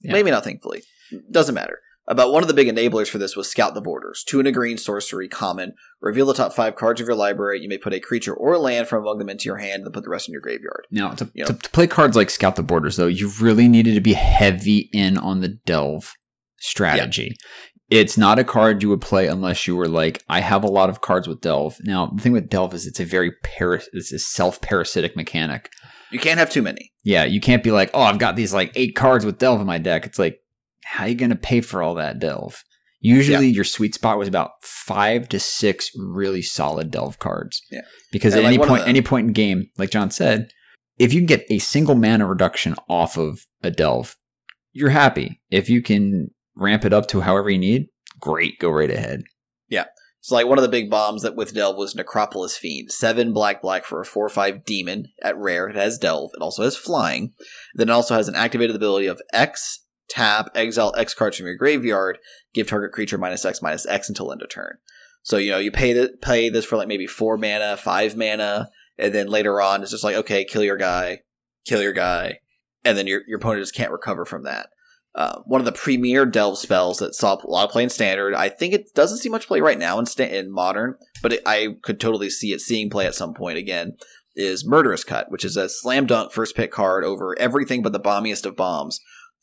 Yeah. Maybe not thankfully. Doesn't matter. About one of the big enablers for this was Scout the Borders. Two and a green sorcery common. Reveal the top five cards of your library. You may put a creature or land from among them into your hand and put the rest in your graveyard. Now, to, Yeah. to, to play cards like Scout the Borders, though, you really needed to be heavy in on the Delve strategy. It's not a card you would play unless you were like, I have a lot of cards with Delve. Now, the thing with Delve is it's a very paras- it's a self-parasitic mechanic. You can't have too many. Yeah, you can't be like, oh, I've got these like eight cards with Delve in my deck. It's like, how are you going to pay for all that Delve? Usually, your sweet spot was about five to six really solid Delve cards. Yeah. Because And, at like, any point, the- any point in game, like John said, if you can get a single mana reduction off of a Delve, you're happy. If you can ramp it up to however you need, great, go right ahead. So like one of the big bombs that with Delve was Necropolis Fiend. Seven black black for a four five demon at rare. It has Delve. It also has flying. Then it also has an activated ability of X, tap, exile X cards from your graveyard, give target creature minus X minus X until end of turn. So you know, you pay the, pay this for like maybe four mana, five mana, and then later on it's just like, okay, kill your guy, kill your guy, and then your your opponent just can't recover from that. Uh, one of the premier delve spells that saw a lot of play in standard. I think it doesn't see much play right now in, sta- in modern, but it, I could totally see it seeing play at some point again. Is Murderous Cut, which is a slam dunk first pick card over everything but the bombiest of bombs.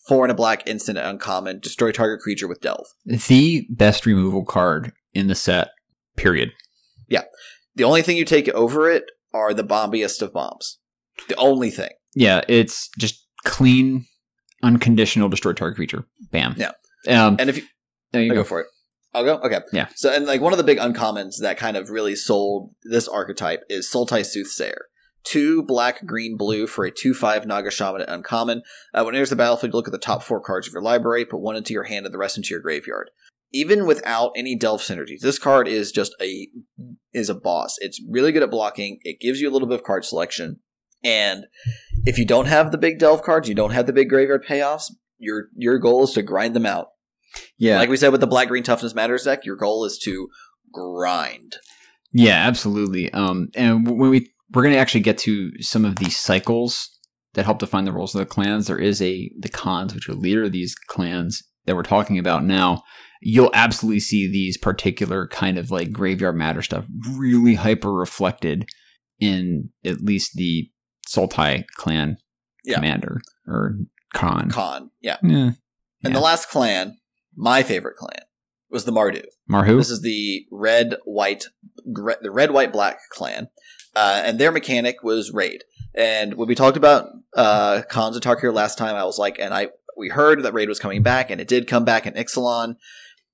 Four and a black instant uncommon, destroy target creature with delve. The best removal card in the set, period. Yeah. The only thing you take over it are the bombiest of bombs. The only thing. Yeah, it's just clean, unconditional destroy target creature. Bam. Yeah. Um, And if you there you go. go for it. I'll go. Okay. Yeah. So, and like one of the big uncommons that kind of really sold this archetype is Sultai Soothsayer. Two black, green, blue for a two-five Naga Shaman at uncommon. Uh, when it enters the battlefield, you look at the top four cards of your library, put one into your hand, and the rest into your graveyard. Even without any Delve synergies, this card is just a is a boss. It's really good at blocking. It gives you a little bit of card selection, and if you don't have the big Delve cards, you don't have the big graveyard payoffs. Your your goal is to grind them out. Yeah. Like we said with the black green toughness matters deck, your goal is to grind. Yeah, absolutely. Um, and when we we're going to actually get to some of these cycles that help define the roles of the clans. There is a the Khans, which are leader of these clans that we're talking about now. You'll absolutely see these particular kind of like graveyard matter stuff really hyper reflected in at least the Sultai clan Yeah. commander or Khan. Con, yeah. Yeah. And the last clan, my favorite clan, was the Mardu. Marhu. This is the red, white, gre- the red, white, black clan, uh, and their mechanic was raid. And when we talked about uh, Khans and Tarkir last time, I was like, and I we heard that raid was coming back, and it did come back in Ixalan.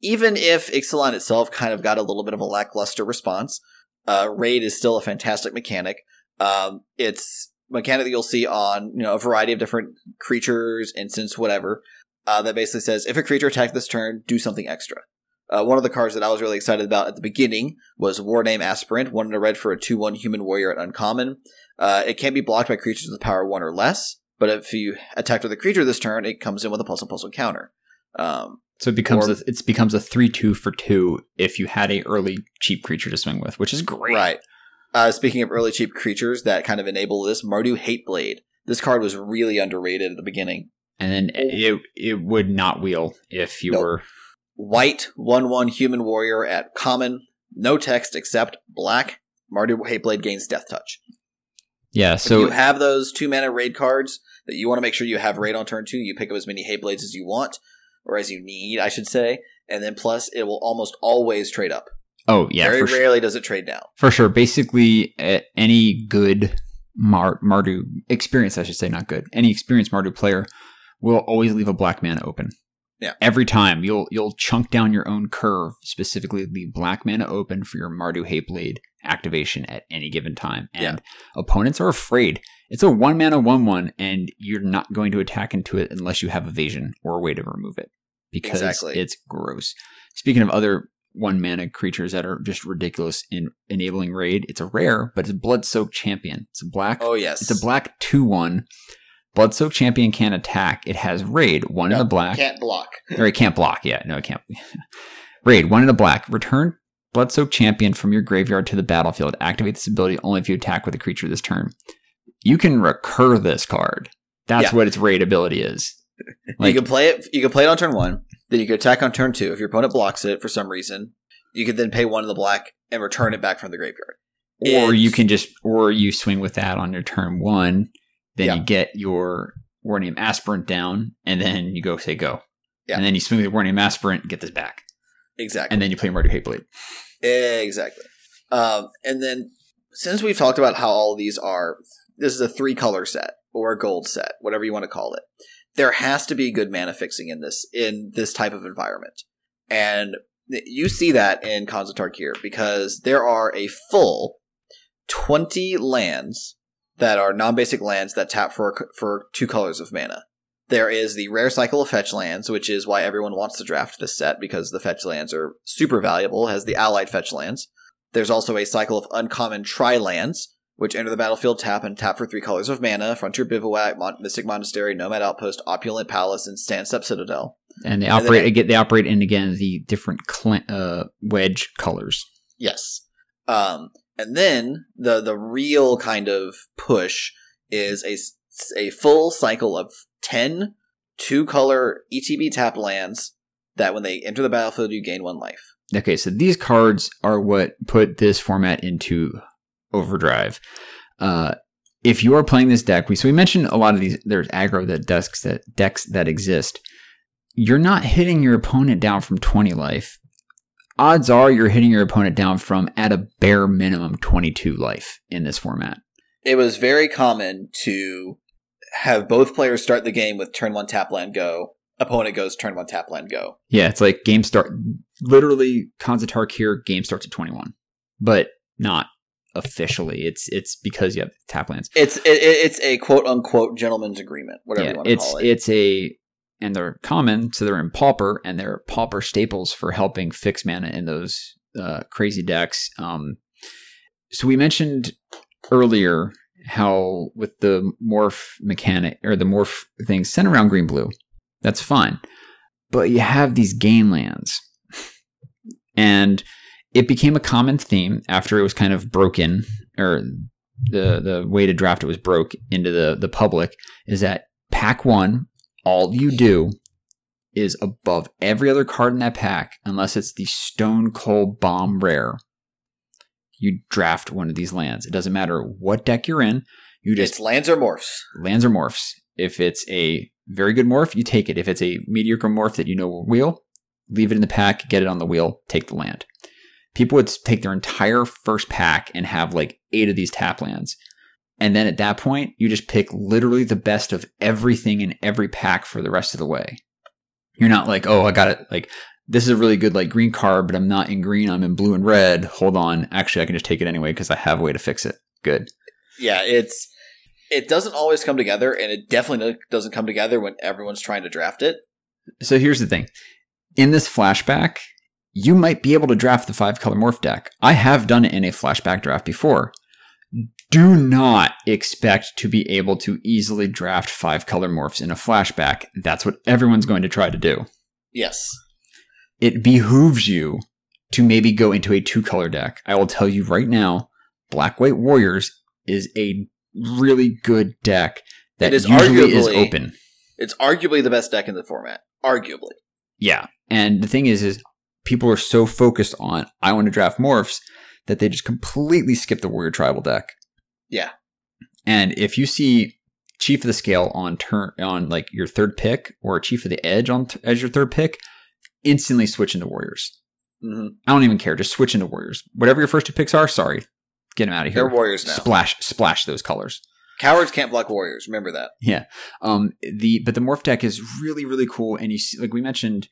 Even if Ixalan itself kind of got a little bit of a lackluster response, uh, raid is still a fantastic mechanic. Um, it's mechanic that you'll see on you know a variety of different creatures, instance, whatever. Uh, that basically says if a creature attacked this turn, do something extra. Uh, one of the cards that I was really excited about at the beginning was War-Name Aspirant, one in a red for a 2 1 human warrior at uncommon. Uh, it can be blocked by creatures with power 1 or less, but if you attack with a creature this turn, it comes in with a plus and plus one counter. Um, so it becomes or- a, it becomes a three two for two if you had a early cheap creature to swing with, which is great. right. Uh, speaking of early cheap creatures that kind of enable this, Mardu Hateblade. This card was really underrated at the beginning. And then it it would not wheel if you Nope. were White 1 1 human warrior at common, no text except black. Mardu Hateblade gains Death Touch. yeah. if So you have those two mana raid cards that you want to make sure you have raid on turn two, you pick up as many Hateblades as you want, or as you need, I should say. And then plus, it will almost always trade up. Oh yeah, Very sure. rarely does it trade down. For sure. Basically, any good Mar- Mardu experience, I should say, not good. Any experienced Mardu player will always leave a black mana open. Yeah. Every time you'll you'll chunk down your own curve, specifically leave black mana open for your Mardu Hateblade activation at any given time. And Yeah. opponents are afraid. It's a one mana one one, and you're not going to attack into it unless you have evasion or a way to remove it. Because Exactly. it's gross. Speaking of other one mana creatures that are just ridiculous in enabling raid. It's a rare, but it's a Bloodsoaked Champion. It's a black. Oh yes, It's a black two one Bloodsoaked Champion can attack. It has Raid, one in the black. Can't block. or it can't block. Yeah, no, it can't. Raid, one in the black. Return Bloodsoaked Champion from your graveyard to the battlefield. Activate this ability only if you attack with a creature this turn. You can recur this card. That's Yeah. what its raid ability is. Like- you can play it. You can play it on turn one. Then you can attack on turn two. If your opponent blocks it for some reason, you could then pay one in the black and return it back from the graveyard. Or It's- you can just, or you swing with that on your turn one. Then Yeah. you get your War-Name Aspirant down, and then you go say go. Yeah. And then you swing with the War-Name Aspirant, and get this back. Exactly. And then you play Mardu Hateblade. Exactly. Um, and then since we've talked about how all of these are, this is a three color set or a gold set, whatever you want to call it. There has to be good mana fixing in this in this type of environment, and you see that in Khans here because there are a full twenty lands that are non-basic lands that tap for for two colors of mana. There is the rare cycle of fetch lands, which is why everyone wants to draft this set because the fetch lands are super valuable, has the allied fetch lands. There's also a cycle of uncommon tri lands, which enter the battlefield tap and tap for three colors of mana Frontier Bivouac, Mon- Mystic Monastery, Nomad Outpost, Opulent Palace, and Sandsteppe Citadel. And they And operate again. They operate in again the different cl- uh, wedge colors. Yes. Um, and then the the real kind of push is a a full cycle of 10 two color ETB tap lands that when they enter the battlefield you gain one life. Okay, so these cards are what put this format into overdrive. Uh, if you are playing this deck, we so we mentioned a lot of these. There's aggro that decks that decks that exist. You're not hitting your opponent down from 20 life. Odds are you're hitting your opponent down from at a bare minimum 22 life in this format. It was very common to have both players start the game with turn one tap land go. Opponent goes turn one tap land go. Yeah, it's like game start. Literally, Khans of Tarkir. Game starts at 21, but not officially. It's it's because you have tap lands. It's it, it- it's a quote unquote gentleman's agreement, whatever you want to it's call it. it's a and they're common, so they're in pauper, and they're pauper staples for helping fix mana in those uh, crazy decks. Um, so we mentioned earlier how with the morph mechanic or the morph things sent around green blue, that's fine, but you have these gain lands, and it became a common theme after it was kind of broken or the the way to draft it was broke into the the public is that pack one all you do is above every other card in that pack unless it's the stone cold bomb rare you draft one of these lands. It doesn't matter what deck you're in you just it's lands or morphs. lands or morphs. If it's a very good morph you take it. If it's a mediocre morph that you know will wheel leave it in the pack get it on the wheel take the land people would take their entire first pack and have like eight of these tap lands. And then at that point you just pick literally the best of everything in every pack for the rest of the way. You're not like oh i got it like this is a really good like green card but i'm not in green i'm in blue and red. Hold on. Actually i can just take it anyway because i have a way to fix it. Good. Yeah, it's it doesn't always come together, and it definitely doesn't come together when everyone's trying to draft it. So here's the thing. In this flashback, you might be able to draft the five color morph deck. I have done it in a flashback draft before. Do not expect to be able to easily draft five color morphs in a flashback. That's what everyone's going to try to do. Yes, It behooves you to maybe go into a two color deck. I will tell you right now, Black White Warriors is a really good deck that It is usually is arguably- open. it's arguably the best deck in the format. Arguably, Yeah. And the thing is, is people are so focused on I want to draft morphs that they just completely skip the warrior tribal deck. Yeah. And if you see chief of the scale on turn on like your third pick or chief of the edge on t- as your third pick, instantly switch into warriors. hmm I don't even care. Just switch into warriors. Whatever your first two picks are, sorry, get them out of here. they're warriors now. Splash, splash those colors. Cowards can't block warriors. Remember that. Yeah. Um, the but the morph deck is really really cool, and you see, like we mentioned,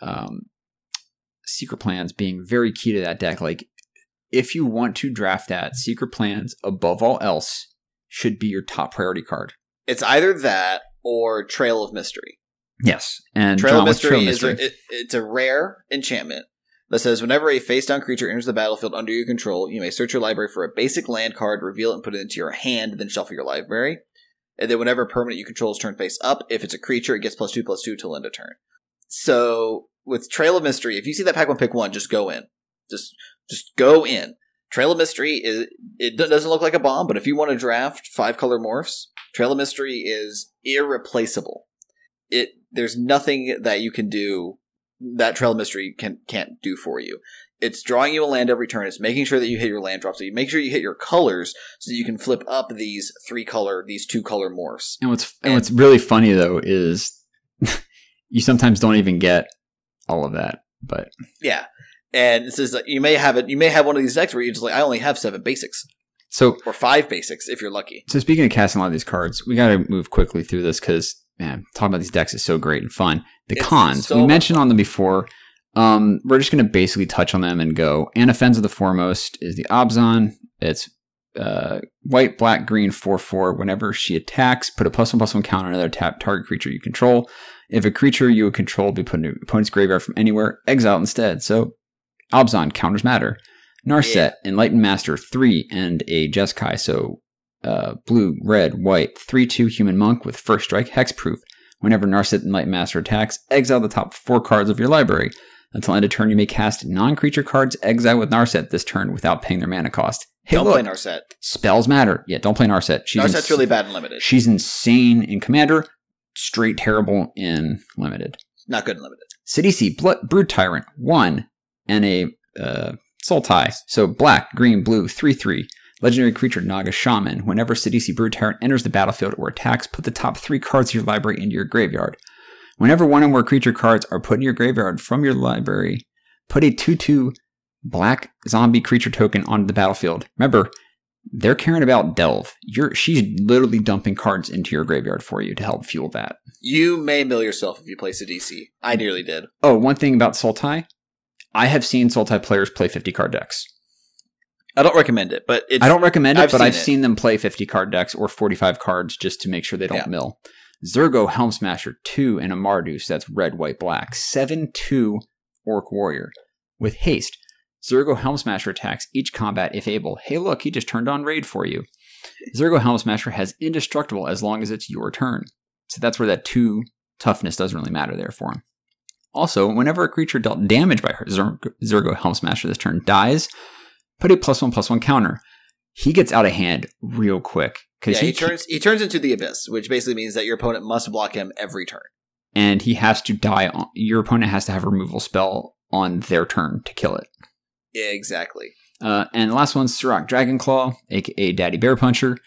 um, secret plans being very key to that deck. Like, if you want to draft that, secret plans above all else should be your top priority card. It's either that or Trail of Mystery. Yes, and Trail John, of Mystery, Trail of is a, it, it's a rare enchantment that says whenever a face down creature enters the battlefield under your control, you may search your library for a basic land card, reveal it, and put it into your hand, then shuffle your library. and then whenever a permanent you control is turned face up, if it's a creature, it gets plus two plus two till end of turn. So with Trail of Mystery, if you see that pack one pick one, just go in. Just just go in. Trail of Mystery is it doesn't look like a bomb, but if you want to draft five color morphs, Trail of Mystery is irreplaceable. It there's nothing that you can do that Trail of Mystery can can't do for you. It's drawing you a land every turn. It's making sure that you hit your land drops. So you make sure you hit your colors so you can flip up these three color, these two color morphs. And what's and what's really funny though is you sometimes don't even get all of that. But Yeah. And it says that you may have it. You may have one of these decks where you're just like, I only have seven basics so or five basics if you're lucky. so speaking of casting a lot of these cards, we got to move quickly through this because man, talking about these decks is so great and fun. The It's Khans so we mentioned on them before. Um, we're just going to basically touch on them and go. Anafenza the Foremost is the Abzan. It's uh, white, black, green, four four. Whenever she attacks, put a plus one plus one counter on another tap target creature you control. If a creature you would control be put in your opponent's graveyard from anywhere, exile instead. So Abzan counters matter. Narset, Enlightened Master, three, and a Jeskai. So uh, blue, red, white, 3 2 human monk with first strike, hexproof. Whenever Narset Enlightened Master attacks, exile the top four cards of your library. Until end of turn, you may cast non creature cards exile with Narset this turn without paying their mana cost. Hey, Don't look, play Narset. spells matter. Yeah, don't play Narset. She's Narset's ins- really bad and limited. She's insane in Commander, straight terrible in Limited. Not good and limited. Sidisi, Blood, Brood Tyrant, 1, and a uh, Sultai. So black, green, blue, 3 3. Legendary creature Naga Shaman. Whenever Sidisi Brood Tyrant enters the battlefield or attacks, put the top three cards of your library into your graveyard. Whenever one or more creature cards are put in your graveyard from your library, put a 2 2 black zombie creature token onto the battlefield. Remember, they're caring about Delve. You're, she's literally dumping cards into your graveyard for you to help fuel that. You may mill yourself if you play Sidisi. I nearly did. Oh, one thing about Sultai, I have seen Sultai players play 50 card decks. I don't recommend it, but it's I don't recommend it, I've but seen I've it. seen them play 50 card decks or 45 cards just to make sure they don't Yeah. mill. Zurgo Helmsmasher 2 and a Mardus, that's red, white, black. 7 2 Orc Warrior. With haste, Zurgo Helmsmasher attacks each combat if able. Hey, look, he just turned on raid for you. Zurgo Helmsmasher has indestructible as long as it's your turn. So that's where that 2 toughness doesn't really matter there for him. Also, whenever a creature dealt damage by her Zurgo Helmsmasher this turn dies, put a plus one plus one counter. He gets out of hand real quick because yeah, he, he turns he turns into the abyss, which basically means that your opponent must block him every turn. and he has to die. On, your opponent has to have a removal spell on their turn to kill it. Exactly. Uh, and the last one's Surrak Dragonclaw, aka Daddy Bear Puncher.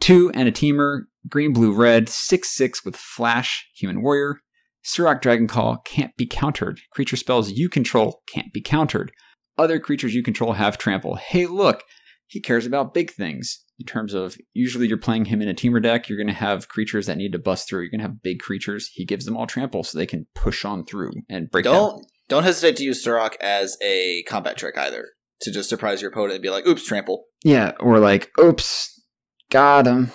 Two and a Temur, green, blue, red, 6 6 with Flash, Human Warrior. Surrak Dragonclaw can't be countered. Creature spells you control can't be countered. Other creatures you control have trample. Hey, look, he cares about big things. In terms of usually you're playing him in a Temur deck, you're going to have creatures that need to bust through. You're going to have big creatures. He gives them all trample so they can push on through and break down. Don't hesitate to use Surrak as a combat trick either. To just surprise your opponent and be like, oops, trample. Yeah, or like, oops, got him.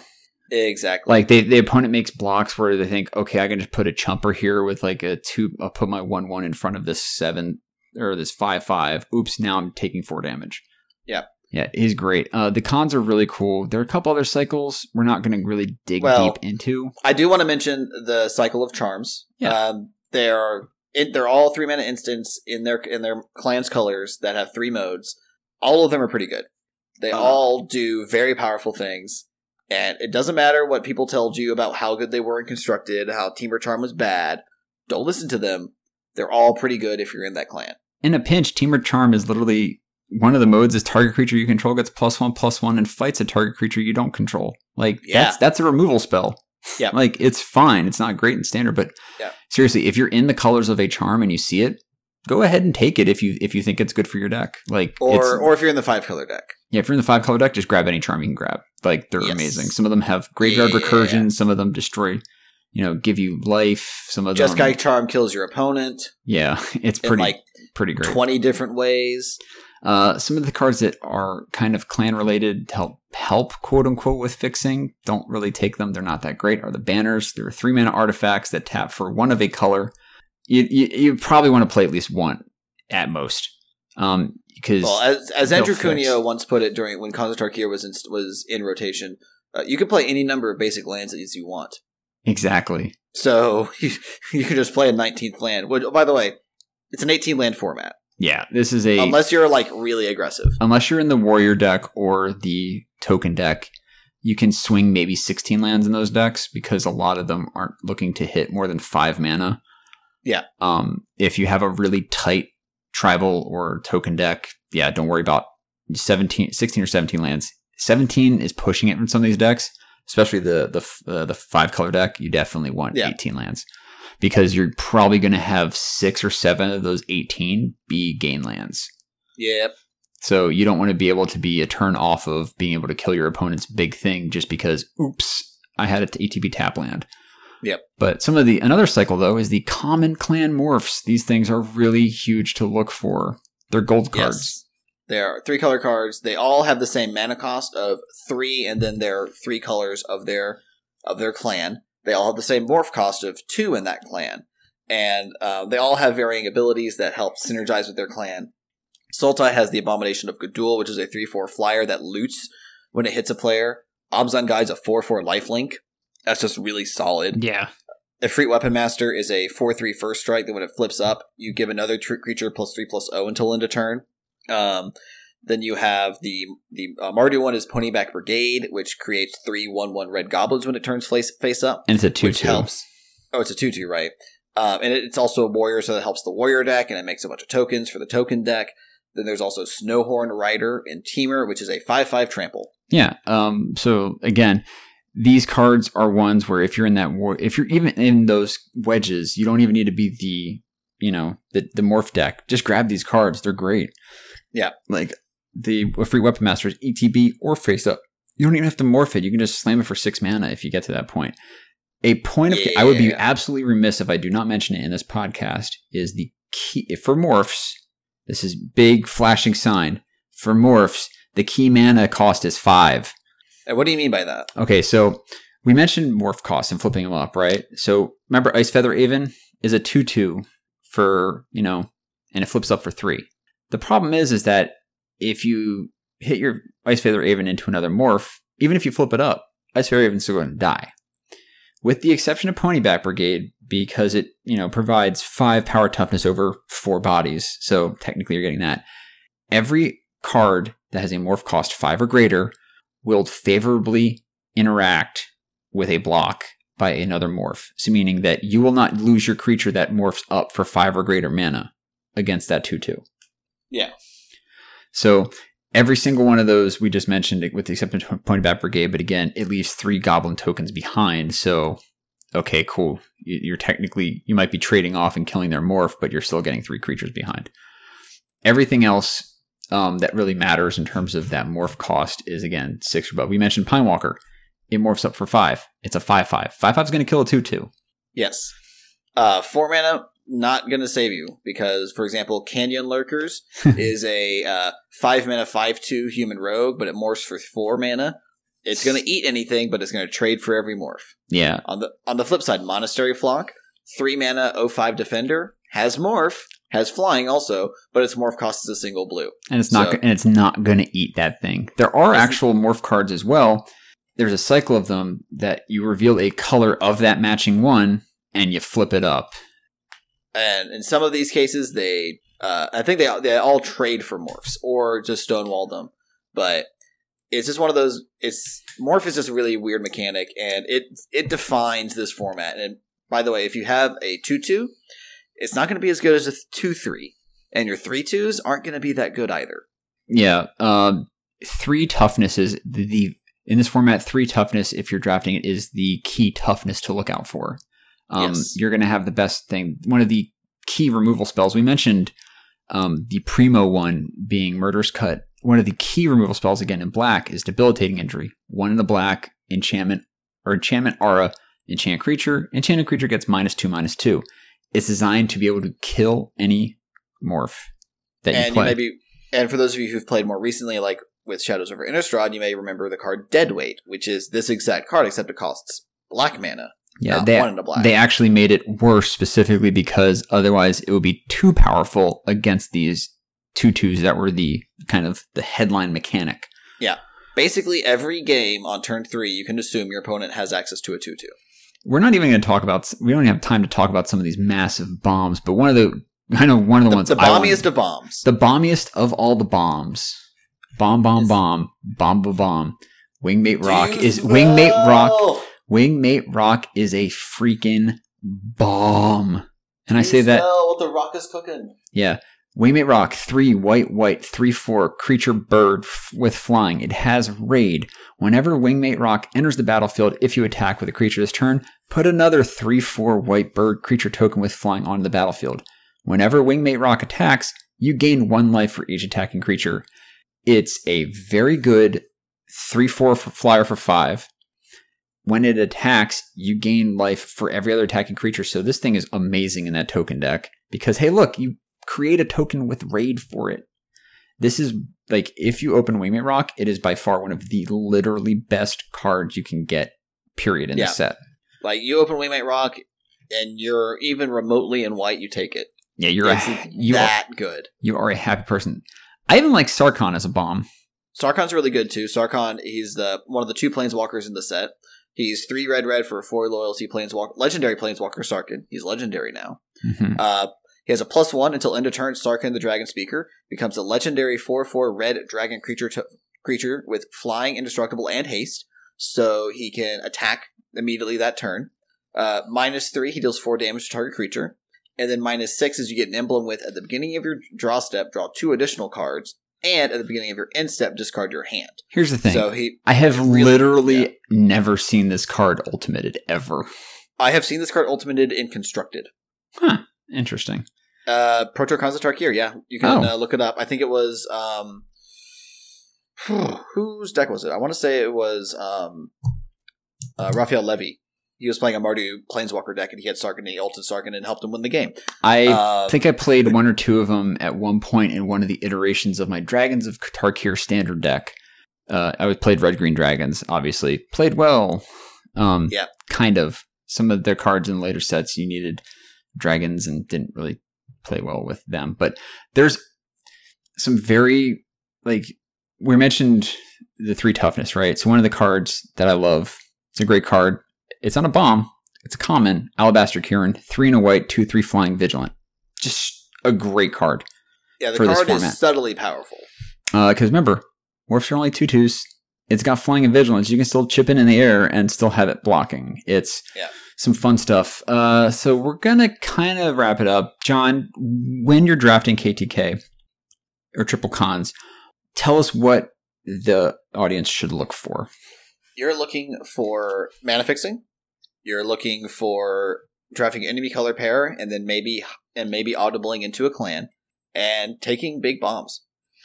Exactly. Like they, the opponent makes blocks where they think, okay, I can just put a chumper here with like a two. I'll put my one one in front of this seven or this five five. Oops, now I'm taking four damage. Yeah. yeah, he's great. Uh, the Khans are really cool. There are a couple other cycles we're not going to really dig Well, deep into. I do want to mention the cycle of charms. Yeah. Um, they're it, they're all three mana instants in their in their clan's colors that have three modes. All of them are pretty good. They Uh-huh. all do very powerful things, and it doesn't matter what people told you about how good they were and constructed, how Temur Charm was bad. Don't listen to them. They're all pretty good if you're in that clan. In a pinch, Temur Charm is literally one of the modes is target creature you control gets plus one plus one and fights a target creature you don't control. Like Yeah. that's that's a removal spell. Yeah. Like it's fine. It's not great in standard, but Yeah. seriously, if you're in the colors of a charm and you see it, go ahead and take it if you if you think it's good for your deck. Like Or it's, or if you're in the five color deck. yeah, if you're in the five color deck, just grab any charm you can grab. Like they're Yes. amazing. Some of them have graveyard Yeah. recursion. Some of them destroy, you know, give you life. Some of them, Jeskai Charm kills your opponent yeah, it's pretty like pretty great. twenty different ways. Uh, some of the cards that are kind of clan related to help help quote unquote with fixing don't really take them. They're not that great. Are the banners? There are three mana artifacts that tap for one of a color. You you, you probably want to play at least one at most. Um, because Well, as as Andrew. Cuneo once put it during when Khans of Tarkir was in, was in rotation, Uh, you can play any number of basic lands as you want. Exactly. So you, you can just play a 19th land. Which, by the way, it's an 18 land format. Yeah, this is a Unless you're like really aggressive. unless you're in the warrior deck or the token deck, you can swing maybe 16 lands in those decks because a lot of them aren't looking to hit more than 5 mana. Yeah. Um if you have a really tight tribal or token deck, yeah, don't worry about 17 16 or 17 lands. 17 is pushing it from some of these decks, especially the the uh, the five color deck. You definitely want Yeah. 18 lands because you're probably going to have 6 or 7 of those 18 be gain lands. Yep. So you don't want to be able to be a turn off of being able to kill your opponent's big thing just because, oops, I had it to ETB tap land. Yep. But some of the another cycle though is the common clan morphs. These things are really huge to look for. They're gold cards. Yes. There are three color cards. They all have the same mana cost of three, and then their three colors of their of their clan. They all have the same morph cost of two in that clan, and uh, they all have varying abilities that help synergize with their clan. Sultai has the Abomination of Gudul, which is a three-four flyer that loots when it hits a player. Abzan Guide's a four-four lifelink. That's just really solid. Yeah. Efreet Weapon Master is a 4 3 first strike that when it flips up, you give another tr- creature plus 3 plus 0 until end of turn. Um, then you have the the uh, Mardu one is Ponyback Brigade, which creates three 1 1 red goblins when it turns face, face up, And it's a 2 which 2. helps. Oh, it's a 2 2, right? Um, and it, it's also a warrior, so that helps the warrior deck, and it makes a bunch of tokens for the token deck. Then there's also Snowhorn Rider and Temur, which is a 5 5 trample. Yeah. Um, so again, these cards are ones where if you're in that war, if you're even in those wedges, you don't even need to be the, you know, the, the morph deck. Just grab these cards. They're great. Yeah. Like the Efreet weapon master is ETB or face up. You don't even have to morph it. You can just slam it for six mana if you get to that point. A point of I would be absolutely remiss if I do not mention it in this podcast is the key for morphs. This is big flashing sign for morphs. The key mana cost is five. Uh, what do you mean by that? Okay, so we mentioned morph costs and flipping them up, right? So remember, Ice Feather Aven is a two-two for you know, and it flips up for three. The problem is, is that if you hit your Ice Feather Aven into another morph, even if you flip it up, Ice Feather Aven's still going to die. With the exception of Ponyback Brigade, because it you know provides five power toughness over four bodies, so technically you're getting that. Every card that has a morph cost five or greater will favorably interact with a block by another morph. So meaning that you will not lose your creature that morphs up for five or greater mana against that 2 2. Yeah. So every single one of those we just mentioned, with the exception of Ponyback Brigade, but again, it leaves three goblin tokens behind. So, okay, cool. You- You're technically, you might be trading off and killing their morph, but you're still getting three creatures behind. Everything else um, that really matters in terms of that morph cost is again six or above. We mentioned Pine Walker. It morphs up for five. It's a five five. Five five is going to kill a two two. Yes. Uh, four mana, not going to save you because, for example, Canyon Lurkers is a uh, five mana, five two human rogue, but it morphs for four mana. It's going to eat anything, but it's going to trade for every morph. Yeah, On the on the flip side, Monastery Flock, three mana, 05 defender, has morph, has flying also, but its morph cost is a single blue. and it's not So- and it's not going to eat that thing. There are actual morph cards as well. There's a cycle of them that you reveal a color of that matching one, and you flip it up. And in some of these cases, they, uh, I think they they all trade for morphs or just stonewall them. But it's just one of those. It's morph is just a really weird mechanic, and it it defines this format. And by the way, if you have a two two, it's not going to be as good as a two three, and your three twos aren't going to be that good either. Yeah, um, three toughness is the, the in this format. Three toughness, if you're drafting it, is the key toughness to look out for. Um, Yes. You're going to have the best thing. One of the key removal spells we mentioned, um, the primo one being Murderous Cut. One of the key removal spells again in black is debilitating injury. One in the black enchantment or enchantment aura enchant creature. Enchanted creature gets minus two minus two. It's designed to be able to kill any morph that you and play. you may be, and for those of you who've played more recently, like with Shadows over Innistrad, you may remember the card Deadweight, which is this exact card, except it costs black mana. Yeah, not they, one in black. they actually made it worse specifically because otherwise it would be too powerful against these two twos that were the kind of the headline mechanic. Yeah. Basically, every game on turn three, you can assume your opponent has access to a two-two. We're not even going to talk about. We don't have time to talk about some of these massive bombs, but one of the I know one of the, The, ones the bombiest of bombs. the bombiest of all the bombs. Bomb, bomb, bomb, bomb, bomb, bomb. Wingmate Roc Dude, is Wingmate Roc. Wingmate Roc is a freaking bomb. And I say that, what the rock is cooking. yeah. Wingmate Roc, three white, white, three, four, creature bird f- with flying. It has raid. Whenever Wingmate Roc enters the battlefield, if you attack with a creature this turn, put another three, four white bird creature token with flying onto the battlefield. Whenever Wingmate Roc attacks, you gain one life for each attacking creature. It's a very good 3 4 for flyer for 5. When it attacks, you gain life for every other attacking creature. So this thing is amazing in that token deck because, hey, look, you create a token with raid for it. This is like, if you open Wingmate Roc, it is by far one of the literally best cards you can get, period, in Yeah. the set. Like you open Wingmate Roc, and you're even remotely in white, you take it. Yeah, you're It's a, you, are, that good. you are a happy person. I even like Sarkhan as a bomb. Sarkhan's really good too. Sarkhan, he's the one of the two planeswalkers in the set. He's three red red for four loyalty planeswalker, legendary planeswalker Sarkhan. He's legendary now. Mhm. Uh, he has a plus one until end of turn. Sarkhan, the Dragon Speaker, becomes a legendary four four red dragon creature to- creature with flying, indestructible, and haste. So he can attack immediately that turn. Uh, minus three, he deals four damage to target creature, and then minus six is you get an emblem with at the beginning of your draw step, draw two additional cards, and at the beginning of your end step, discard your hand. Here's the thing. So he, I have really- literally yeah. never seen this card ultimated ever. I have seen this card ultimated in constructed. Huh. Interesting. Uh, Pro Tour Tarkir, yeah, you can Oh. uh, look it up. I think it was um, whose deck was it? I want to say it was um, uh, Raphael Levy. He was playing a Mardu Planeswalker deck, and he had Sarkhan, and he ulted Sarkhan and helped him win the game. I Uh, think I played one or two of them at one point in one of the iterations of my Dragons of Tarkir standard deck. Uh, I played Red Green Dragons, obviously. Played well. Um, Yeah. Kind of. Some of their cards in later sets, you needed dragons and didn't really play well with them. But there's some very, like, we mentioned the three toughness, right? So one of the cards that I love, it's a great card. It's on a bomb. It's a common Alabaster Kirin, three and a white, two, three flying, vigilant. Just a great card. yeah, the card is subtly powerful. Because remember, morphs are only two twos. It's got flying and vigilance. You can still chip in in the air and still have it blocking. It's Yeah. some fun stuff. Uh, so we're gonna kind of wrap it up, John. When you're drafting KTK or triple Khans, tell us what the audience should look for. You're looking for mana fixing. You're looking for drafting enemy color pair, and then maybe and maybe audibling into a clan and taking big bombs.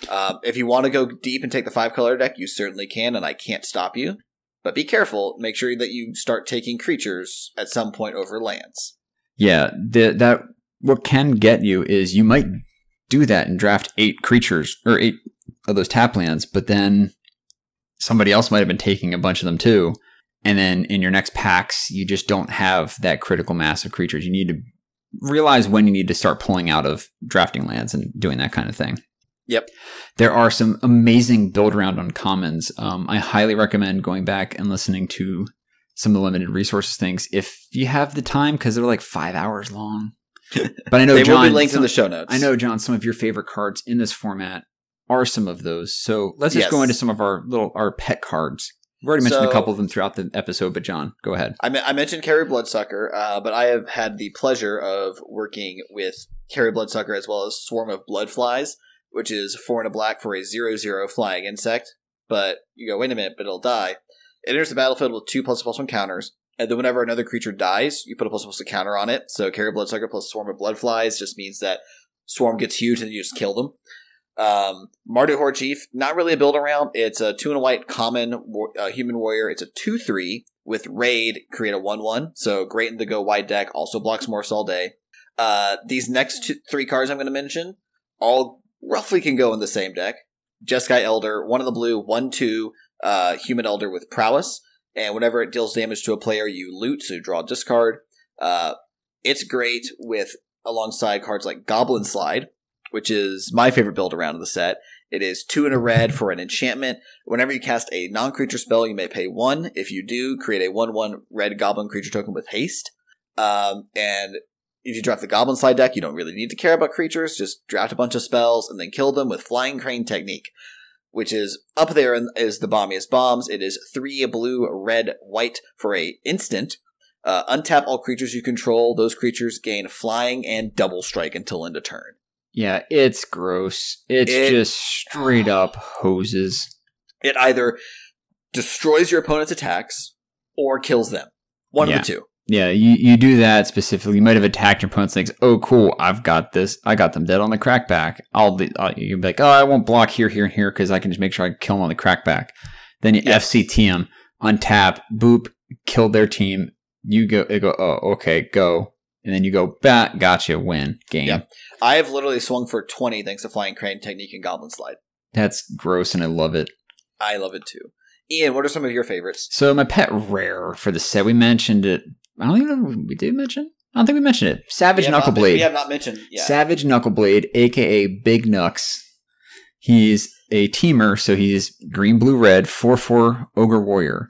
Um, if you want to go deep and take the five color deck, you certainly can, and I can't stop you. But be careful. Make sure that you start taking creatures at some point over lands. Yeah, the, that what can get you is you might do that and draft eight creatures or eight of those tap lands, but then somebody else might have been taking a bunch of them too. And then in your next packs, you just don't have that critical mass of creatures. You need to realize when you need to start pulling out of drafting lands and doing that kind of thing. Yep. There are some amazing build around on commons. Um, I highly recommend going back and listening to some of the limited resources things if you have the time because they're like five hours long. But I know they John, will be linked some- in the show notes. I know John. Some of your favorite cards in this format are some of those. So let's just Yes. go into some of our little our pet cards. We've already mentioned a couple of them throughout the episode, but John, go ahead. I, I mentioned Kheru Bloodsucker, uh, but I have had the pleasure of working with Kheru Bloodsucker as well as Swarm of Bloodflies, which is four and a black for a zero zero flying insect. But you go, wait a minute, but it'll die. It enters the battlefield with two plus plus one counters, and then whenever another creature dies, you put a plus plus one counter on it. So Kheru Bloodsucker plus Swarm of Bloodflies just means that Swarm gets huge and you just kill them. Um, Mardu Horde Chief, not really a build around. It's a two and a white common uh, human warrior. It's a two three with raid. Create a one one. So great in the go wide deck. Also blocks morphs all day. Uh, these next two, three cards I'm going to mention all roughly can go in the same deck. Jeskai Elder, one of the blue, one two uh, human elder with prowess, and whenever it deals damage to a player, you loot, so you draw a discard. Uh, it's great with alongside cards like Goblin Slide, which is my favorite build around in the set. It is two and a red for an enchantment. Whenever you cast a non creature spell, you may pay one. If you do, create a 1 1 red goblin creature token with haste. Um, and if you draft the Goblin side deck, you don't really need to care about creatures. Just draft a bunch of spells and then kill them with Flying Crane Technique, which is up there and is the bombiest bombs. It is three blue, red, white for a instant. Uh, untap all creatures you control. Those creatures gain flying and double strike until end of turn. Yeah, it's gross. It's It- just straight up hoses. It either destroys your opponent's attacks or kills them. One Yeah. of the two. Yeah, you, you do that specifically. You might have attacked your opponent's legs. Oh, cool! I've got this. I got them dead on the crackback. I'll be. I'll, you'll be like, oh, I won't block here, here, and here because I can just make sure I kill them on the crackback. Then you Yeah. FCT them, untap, boop, kill their team. You go. They go. Oh, okay, go. And then you go back. Gotcha. Win game. Yep. I have literally swung for 20 thanks to Flying Crane Technique and Goblinslide. That's gross, and I love it. I love it too. Ian, what are some of your favorites? So my pet rare for the set, we mentioned it. I don't even know if we did mention. I don't think we mentioned it. Savage not- Knuckleblade. we have not mentioned. Yeah. Savage Knuckleblade, aka Big Nux. He's a Temur, so he's green, blue, red, four four ogre warrior.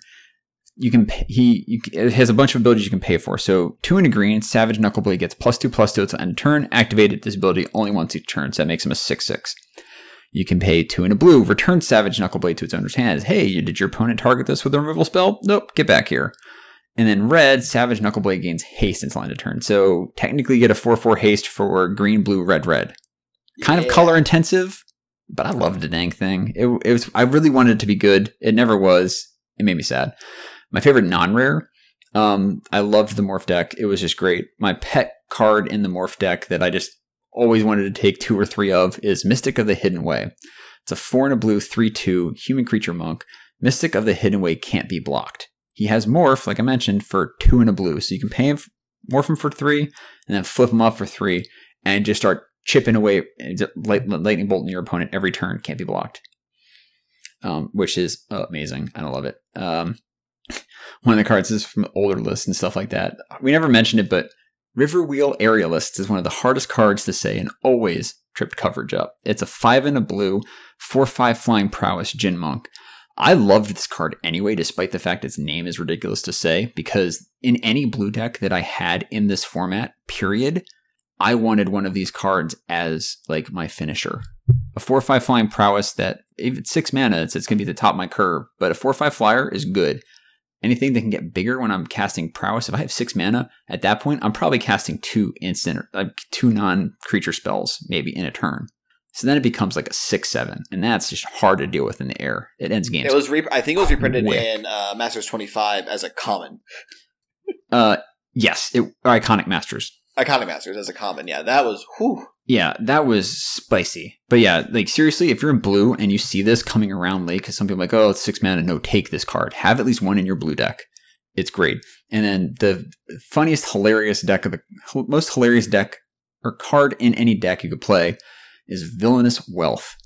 You can pay, he you, it has a bunch of abilities you can pay for. So two and a green, Savage Knuckleblade gets plus two plus two until end turn. Activated this ability only once each turn, so that makes him a six six. You can pay two and a blue, return Savage Knuckleblade to its owner's hand. Hey, did your opponent target this with a removal spell? Nope, get back here. And then red, Savage Knuckleblade gains haste until end of turn. So technically you get a 4-4 haste for green, blue, red, red. Kind of color intensive, but I loved the dang thing. It, it was I really wanted it to be good. It never was. It made me sad. My favorite non-rare, um, I loved the morph deck. It was just great. My pet card in the morph deck that I just always wanted to take two or three of is Mystic of the Hidden Way. It's a four and a blue, three two human creature monk. Mystic of the Hidden Way can't be blocked. He has morph, like I mentioned, for two and a blue, so you can pay him morph him for three, and then flip him up for three, and just start chipping away, lightning bolting your opponent every turn. Can't be blocked, um, which is amazing. I love it. Um, one of the cards is from older lists and stuff like that. We never mentioned it, but Riverwheel Aerialist is one of the hardest cards to say and always tripped coverage up. It's a five and a blue, four five flying prowess Djinn Monk. I loved this card anyway, despite the fact its name is ridiculous to say, because in any blue deck that I had in this format, period, I wanted one of these cards as like my finisher. A four five flying prowess that if it's six mana, it's, it's gonna be the top of my curve, but a four five flyer is good. Anything that can get bigger when I'm casting prowess, if I have six mana, at that point I'm probably casting two instant like two non creature spells maybe in a turn. So then it becomes like a six seven, and that's just hard to deal with in the air. It ends games. It was. Re- I think it was reprinted Quick. in uh, Masters 25 as a common. uh, yes, it iconic masters. Iconic Masters as a common. Yeah, that was. Whew. Yeah, that was spicy. But yeah, like seriously, if you're in blue and you see this coming around late, because some people are like, oh, it's six mana, no, take this card. Have at least one in your blue deck. It's great. And then the funniest, hilarious deck of the most hilarious deck or card in any deck you could play is Villainous Wealth.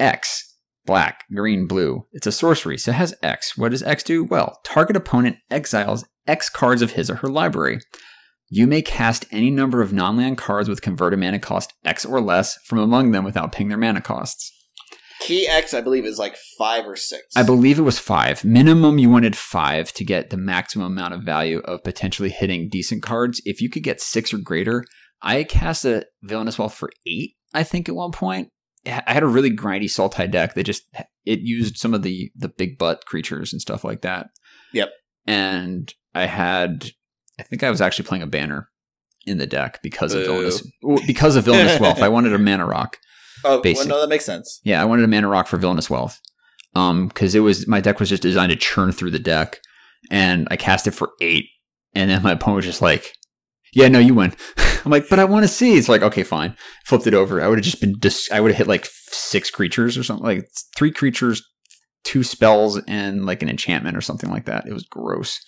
X, black, green, blue. It's a sorcery, so it has X. What does X do? Well, target opponent exiles X cards of his or her library. You may cast any number of non land cards with converted mana cost X or less from among them without paying their mana costs. Key X, I believe, is like five or six. I believe it was five. Minimum, you wanted five to get the maximum amount of value of potentially hitting decent cards. If you could get six or greater, I cast a Villainous Wealth for eight, I think, at one point. I had a really grindy Sultai deck that just it used some of the the big butt creatures and stuff like that. Yep. And I had, I think I was actually playing a banner in the deck because of Boo. Villainous because of Villainous Wealth. I wanted a mana rock. oh, well, no, that makes sense. Yeah, I wanted a mana rock for Villainous Wealth. Um, because it was my deck was just designed to churn through the deck, and I cast it for eight, and then my opponent was just like, "Yeah, no, you win." I'm like, "But I want to see." It's like, okay, fine. Flipped it over. I would have just been dis- I would have hit like six creatures or something, like three creatures, two spells, and like an enchantment or something like that. It was gross.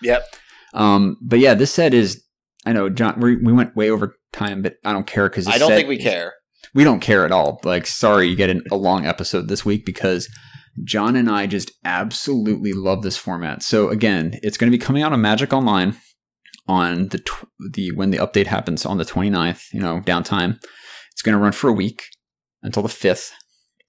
Yep. Um, but yeah, this set is. I know, John. We we went way over time, but I don't care because I don't think we care. we don't care at all. Like, sorry, you get an, a long episode this week because John and I just absolutely love this format. So again, it's going to be coming out on Magic Online on the tw- the when the update happens on the 29th, you know, downtime. It's going to run for a week until the 5th.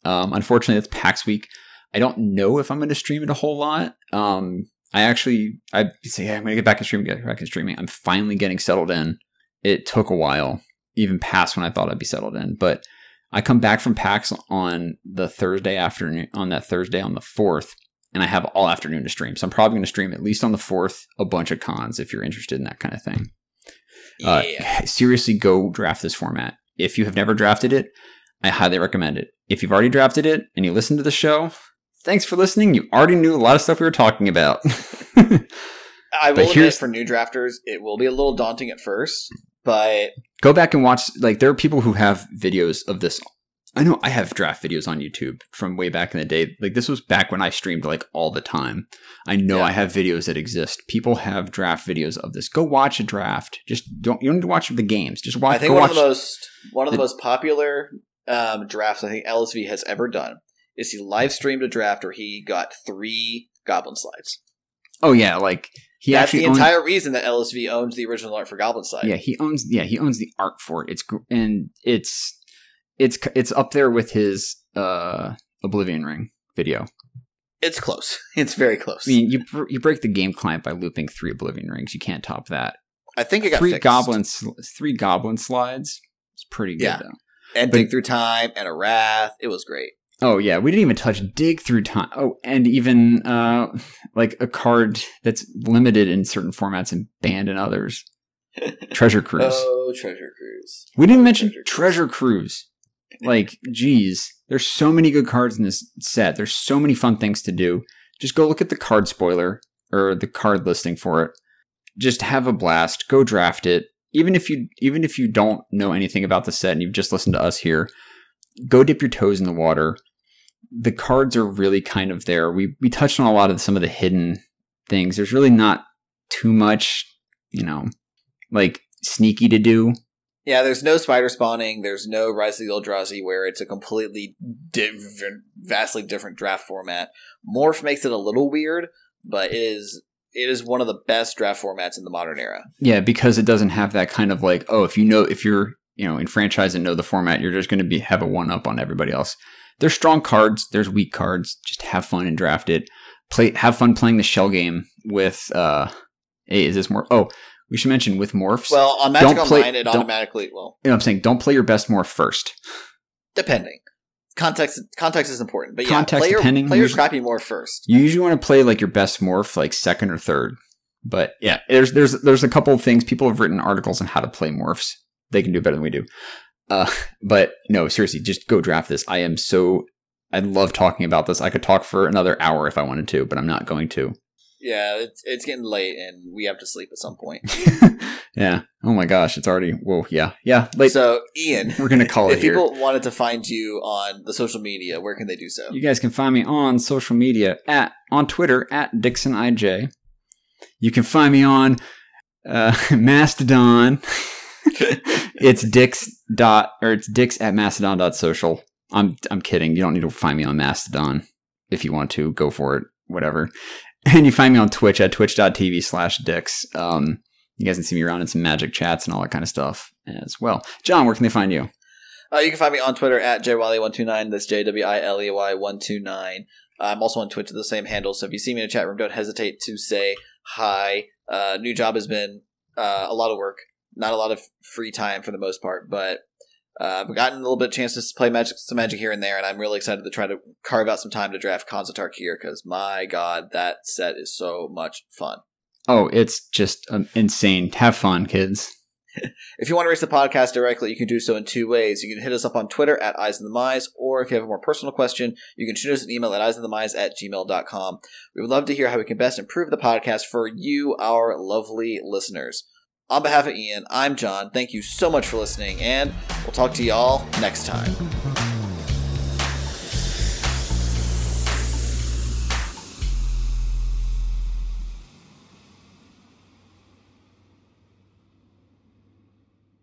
Um, unfortunately, it's PAX week. I don't know if I'm going to stream it a whole lot. Um, I actually, I say, yeah, I'm to get back in streaming, get back in streaming. I'm finally getting settled in. It took a while, even past when I thought I'd be settled in, but I come back from PAX on the Thursday afternoon, on that Thursday on the 4th, and I have all afternoon to stream. So I'm probably to stream at least on the 4th a bunch of Khans if you're interested in that kind of thing. Uh, seriously, go draft this format. If you have never drafted it, I highly recommend it. If you've already drafted it and you listen to the show, thanks for listening. You already knew a lot of stuff we were talking about. I will admit for new drafters, it will be a little daunting at first, but go back and watch like there are people who have videos of this. I know i have draft videos on youtube from way back in the day. Like this was back when i streamed like all the time. I know Yeah. i have videos that exist. People have draft videos of this. Go watch a draft. Just don't you don't need to watch the games. Just watch I think one of the most one of the the- most popular um, drafts I think LSV has ever done is he live streamed a draft where he got three goblinslides. oh yeah like he That's actually the entire reason that LSV owns the original art for goblin slide. yeah he owns yeah he owns the art for it it's and it's it's it's up there with his uh oblivion ring video It's close. It's very close. i mean you you break the game client by looping three oblivion rings you can't top that I think it got three fixed. goblin three goblinslides. It's pretty good Yeah. though. and dig through time and a wrath. It was great. Oh yeah, we didn't even touch dig through time. Oh, and even uh like a card that's limited in certain formats and banned in others. Treasure Cruise. Oh, treasure cruise. we didn't mention Treasure Treasure Cruise. Like, geez, there's so many good cards in this set. There's so many fun things to do. Just go look at the card spoiler or the card listing for it. Just have a blast. Go draft it. Even if you even if you don't know anything about the set and you've just listened to us here, go dip your toes in the water. The cards are really kind of there. We we touched on a lot of some of the hidden things. There's really not too much, you know, like sneaky to do. Yeah, there's no spider spawning. There's no Rise of the Eldrazi, where it's a completely different, vastly different draft format. Morph makes it a little weird, but it is it is one of the best draft formats in the modern era. Yeah, because it doesn't have that kind of like, oh, if you know, if you're, you know, in franchise and know the format, you're just going to be have a one up on everybody else. There's strong cards. There's weak cards. Just have fun and draft it. Play, have fun playing the shell game with. uh Hey, is this more? Oh, we should mention with morphs. Well, on Magic Don't play- Online, it automatically well, you know what I'm saying don't play your best morph first. depending. Context context is important, but yeah, Context play your, depending, play your crappy morph first. You usually want to play like your best morph like second or third. But yeah, there's there's there's a couple of things people have written articles on how to play morphs. They can do better than we do. Uh, but no, seriously, just go draft this. I am so I love talking about this. I could talk for another hour if I wanted to, but I'm not going to. Yeah, it's it's getting late, and we have to sleep at some point. yeah. Oh my gosh, it's already whoa. Yeah, yeah. Like so, Ian, we're gonna call it if here. people wanted to find you on the social media, where can they do so? You guys can find me on social media at on Twitter at DixonIJ. You can find me on uh, Mastodon. it's Dix dot or it's Dix at Mastodon dot social. I'm I'm kidding. You don't need to find me on Mastodon. If you want to, go for it. Whatever. And you find me on Twitch at twitch.tv slash Dix. Um, you guys can see me around in some magic chats and all that kind of stuff as well. John, where can they find you? Uh, you can find me on Twitter at jwiley129. That's J W I L E Y 129. I'm also on Twitch with the same handle, so if you see me in a chat room, don't hesitate to say hi. Uh, new job has been uh, a lot of work, not a lot of free time for the most part, but uh, I've gotten a little bit of chance to play magic, some magic here and there, and I'm really excited to try to carve out some time to draft Khans here because my god, that set is so much fun. Oh, it's just um, insane. Have fun, kids. If you want to reach the podcast directly, you can do so in two ways. You can hit us up on Twitter at Eyes of the Mize, or if you have a more personal question, you can shoot us an email at eyesofthemize at gmail.com. We would love to hear how we can best improve the podcast for you, our lovely listeners. On behalf of Ian, I'm John. Thank you so much for listening, and we'll talk to y'all next time.